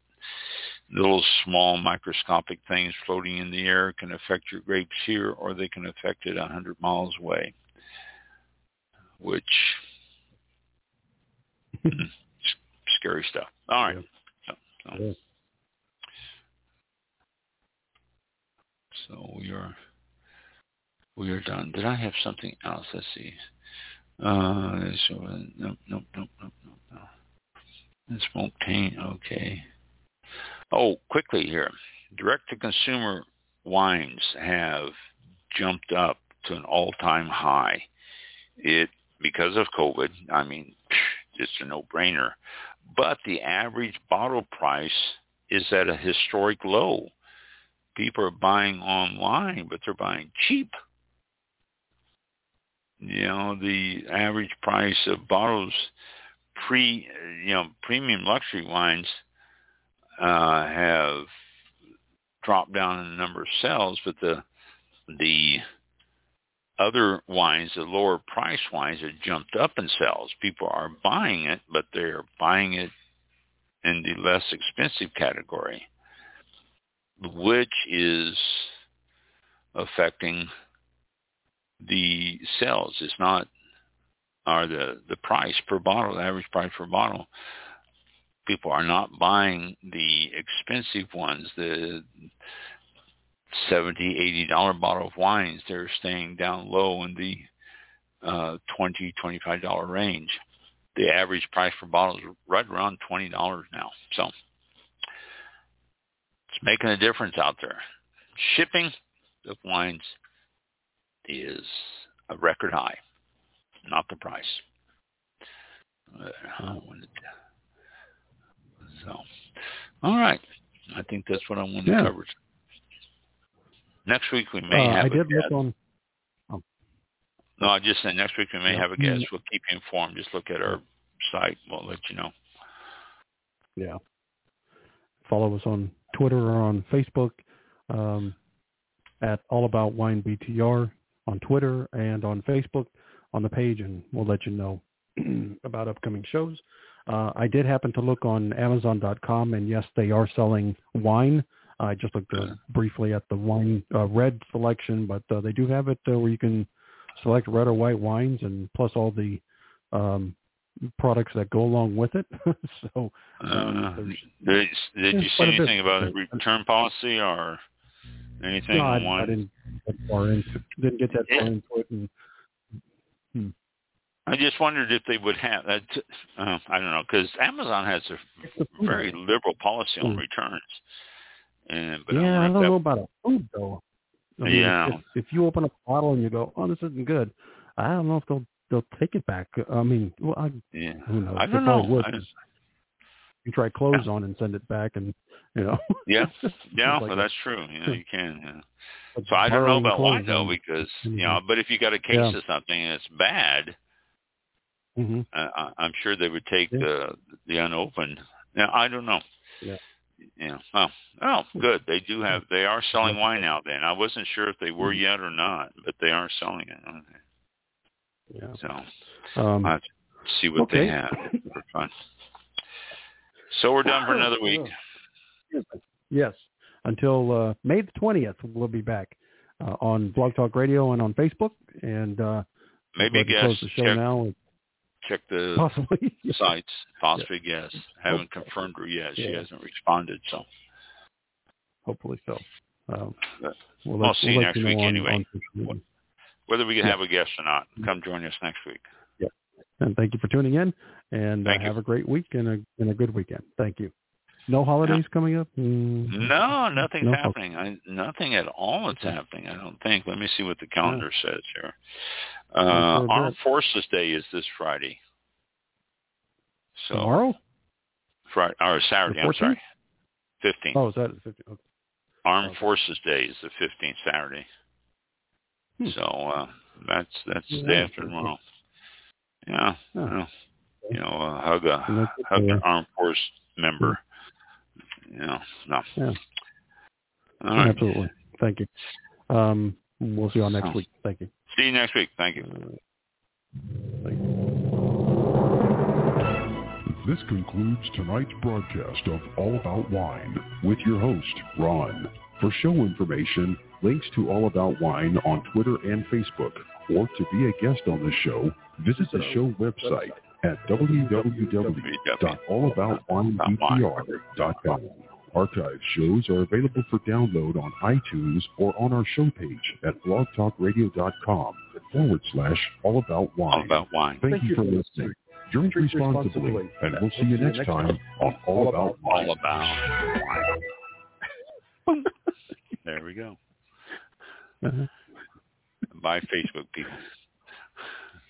little small microscopic things floating in the air can affect your grapes here or they can affect it 100 miles away, which hmm, scary stuff. All right. So, so. So we are we are done. Did I have something else? Let's see. Uh, so, nope, nope, nope, nope, nope, no. The smoke taint, okay. Oh, quickly here. Direct-to-consumer wines have jumped up to an all-time high. It because of COVID. I mean, it's a no-brainer. But the average bottle price is at a historic low. People are buying online, but they're buying cheap. You know, the average price of bottles pre, you know, premium luxury wines uh, have dropped down in the number of sales, but the the other wines, the lower price wines, have jumped up in sales. People are buying it, but they're buying it in the less expensive category, which is affecting the sales. It's not or the the price per bottle, the average price per bottle people are not buying the expensive ones, the seventy, eighty dollar bottle of wines. They're staying down low in the uh, twenty, twenty-five dollar range. The average price per bottle is right around twenty dollars now. So it's making a difference out there. Shipping of wines is a record high, not the price. Uh, so, all right. I think that's what I wanted yeah. to cover. Next week we may uh, have. I a did guest. look on. Oh. No, I just said next week we may yeah. have a guest. We'll keep you informed. Just look at our site. We'll let you know. Yeah. Follow us on Twitter or on Facebook um, at All About Wine BTR on Twitter and on Facebook on the page, and we'll let you know about upcoming shows. Uh, I did happen to look on Amazon.com, and yes, they are selling wine. I just looked uh, briefly at the wine uh, red selection, but uh, they do have it uh, where you can select red or white wines, and plus all the um, products that go along with it. so, um, uh, did, did you see anything about a return policy or anything no, I, I didn't get far into didn't get that far into it, and hmm. I just wondered if they would have that. Uh, I don't know because Amazon has a very liberal policy on returns. And but yeah, I, I don't that, know about a food though. I mean, yeah, if, if you open a bottle and you go, "Oh, this isn't good," I don't know if they'll they'll take it back. I mean, well, I, yeah, who knows? I don't know. Would, I, you try clothes yeah. on and send it back, and you know. yeah, yeah, like well, that's true. Yeah, you can. Yeah. So I don't know about wine though, because you know, but if you got a case yeah. of something and it's bad, mm-hmm. uh, I'm sure they would take yeah. the the unopened. Now I don't know. Yeah. Yeah. Oh, oh, good. They do have. They are selling wine now. Then I wasn't sure if they were Mm-hmm. yet or not, but they are selling it. Okay. Yeah. So Um, to see what okay. they have for fun. So we're done for another week. Yes. Until uh, May the twentieth, we'll be back uh, on Blog Talk Radio and on Facebook. And uh, Maybe we'll guess. close the show check, now. check the Possibly. sites. Possibly yes. Haven't confirmed her yet. She Yeah. hasn't responded. So Hopefully so. Um, we'll, I'll see you next week on, anyway. On Whether we can yeah. have a guest or not, come join us next week. Yeah. And thank you for tuning in. And uh, have a great week and a and a good weekend. Thank you. No holidays yeah. coming up? Mm. No, nothing's no. happening. I, nothing at all is happening, I don't think. Let me see what the calendar yeah. says here. Uh, Armed Forces Day is this Friday. So Tomorrow? Friday, or Saturday, I'm sorry. 15th. Oh, is that 15th? Okay. Armed okay. Forces Day is the 15th Saturday. Hmm. So uh, that's that's yeah, the day after tomorrow. Yeah, yeah. You know, you know uh, hug a hug an armed force member. You know, no. Yeah. Absolutely. Thank you. Um, we'll see you all next week. Thank you. See you next week. Thank you. Thank you. This concludes tonight's broadcast of All About Wine with your host, Ron. For show information, links to All About Wine on Twitter and Facebook, or to be a guest on the show, visit the show website at www.allaboutwinebtr.com. Archive shows are available for download on iTunes or on our show page at blogtalkradio.com forward slash all about wine. All about wine. Thank, Thank you for listening. Drink, Drink responsibly, responsibly, and we'll see you next time on All About All About Wine. there we go. Uh-huh. Bye, Facebook people.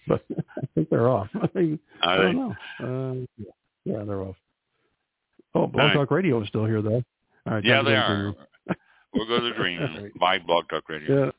But I think they're off. I, think, I don't know. Uh, yeah, they're off. Oh, Blog Talk Radio is still here, though. All right, yeah, they are. we'll go to the dream. right. Bye, Blog Talk Radio. Yeah.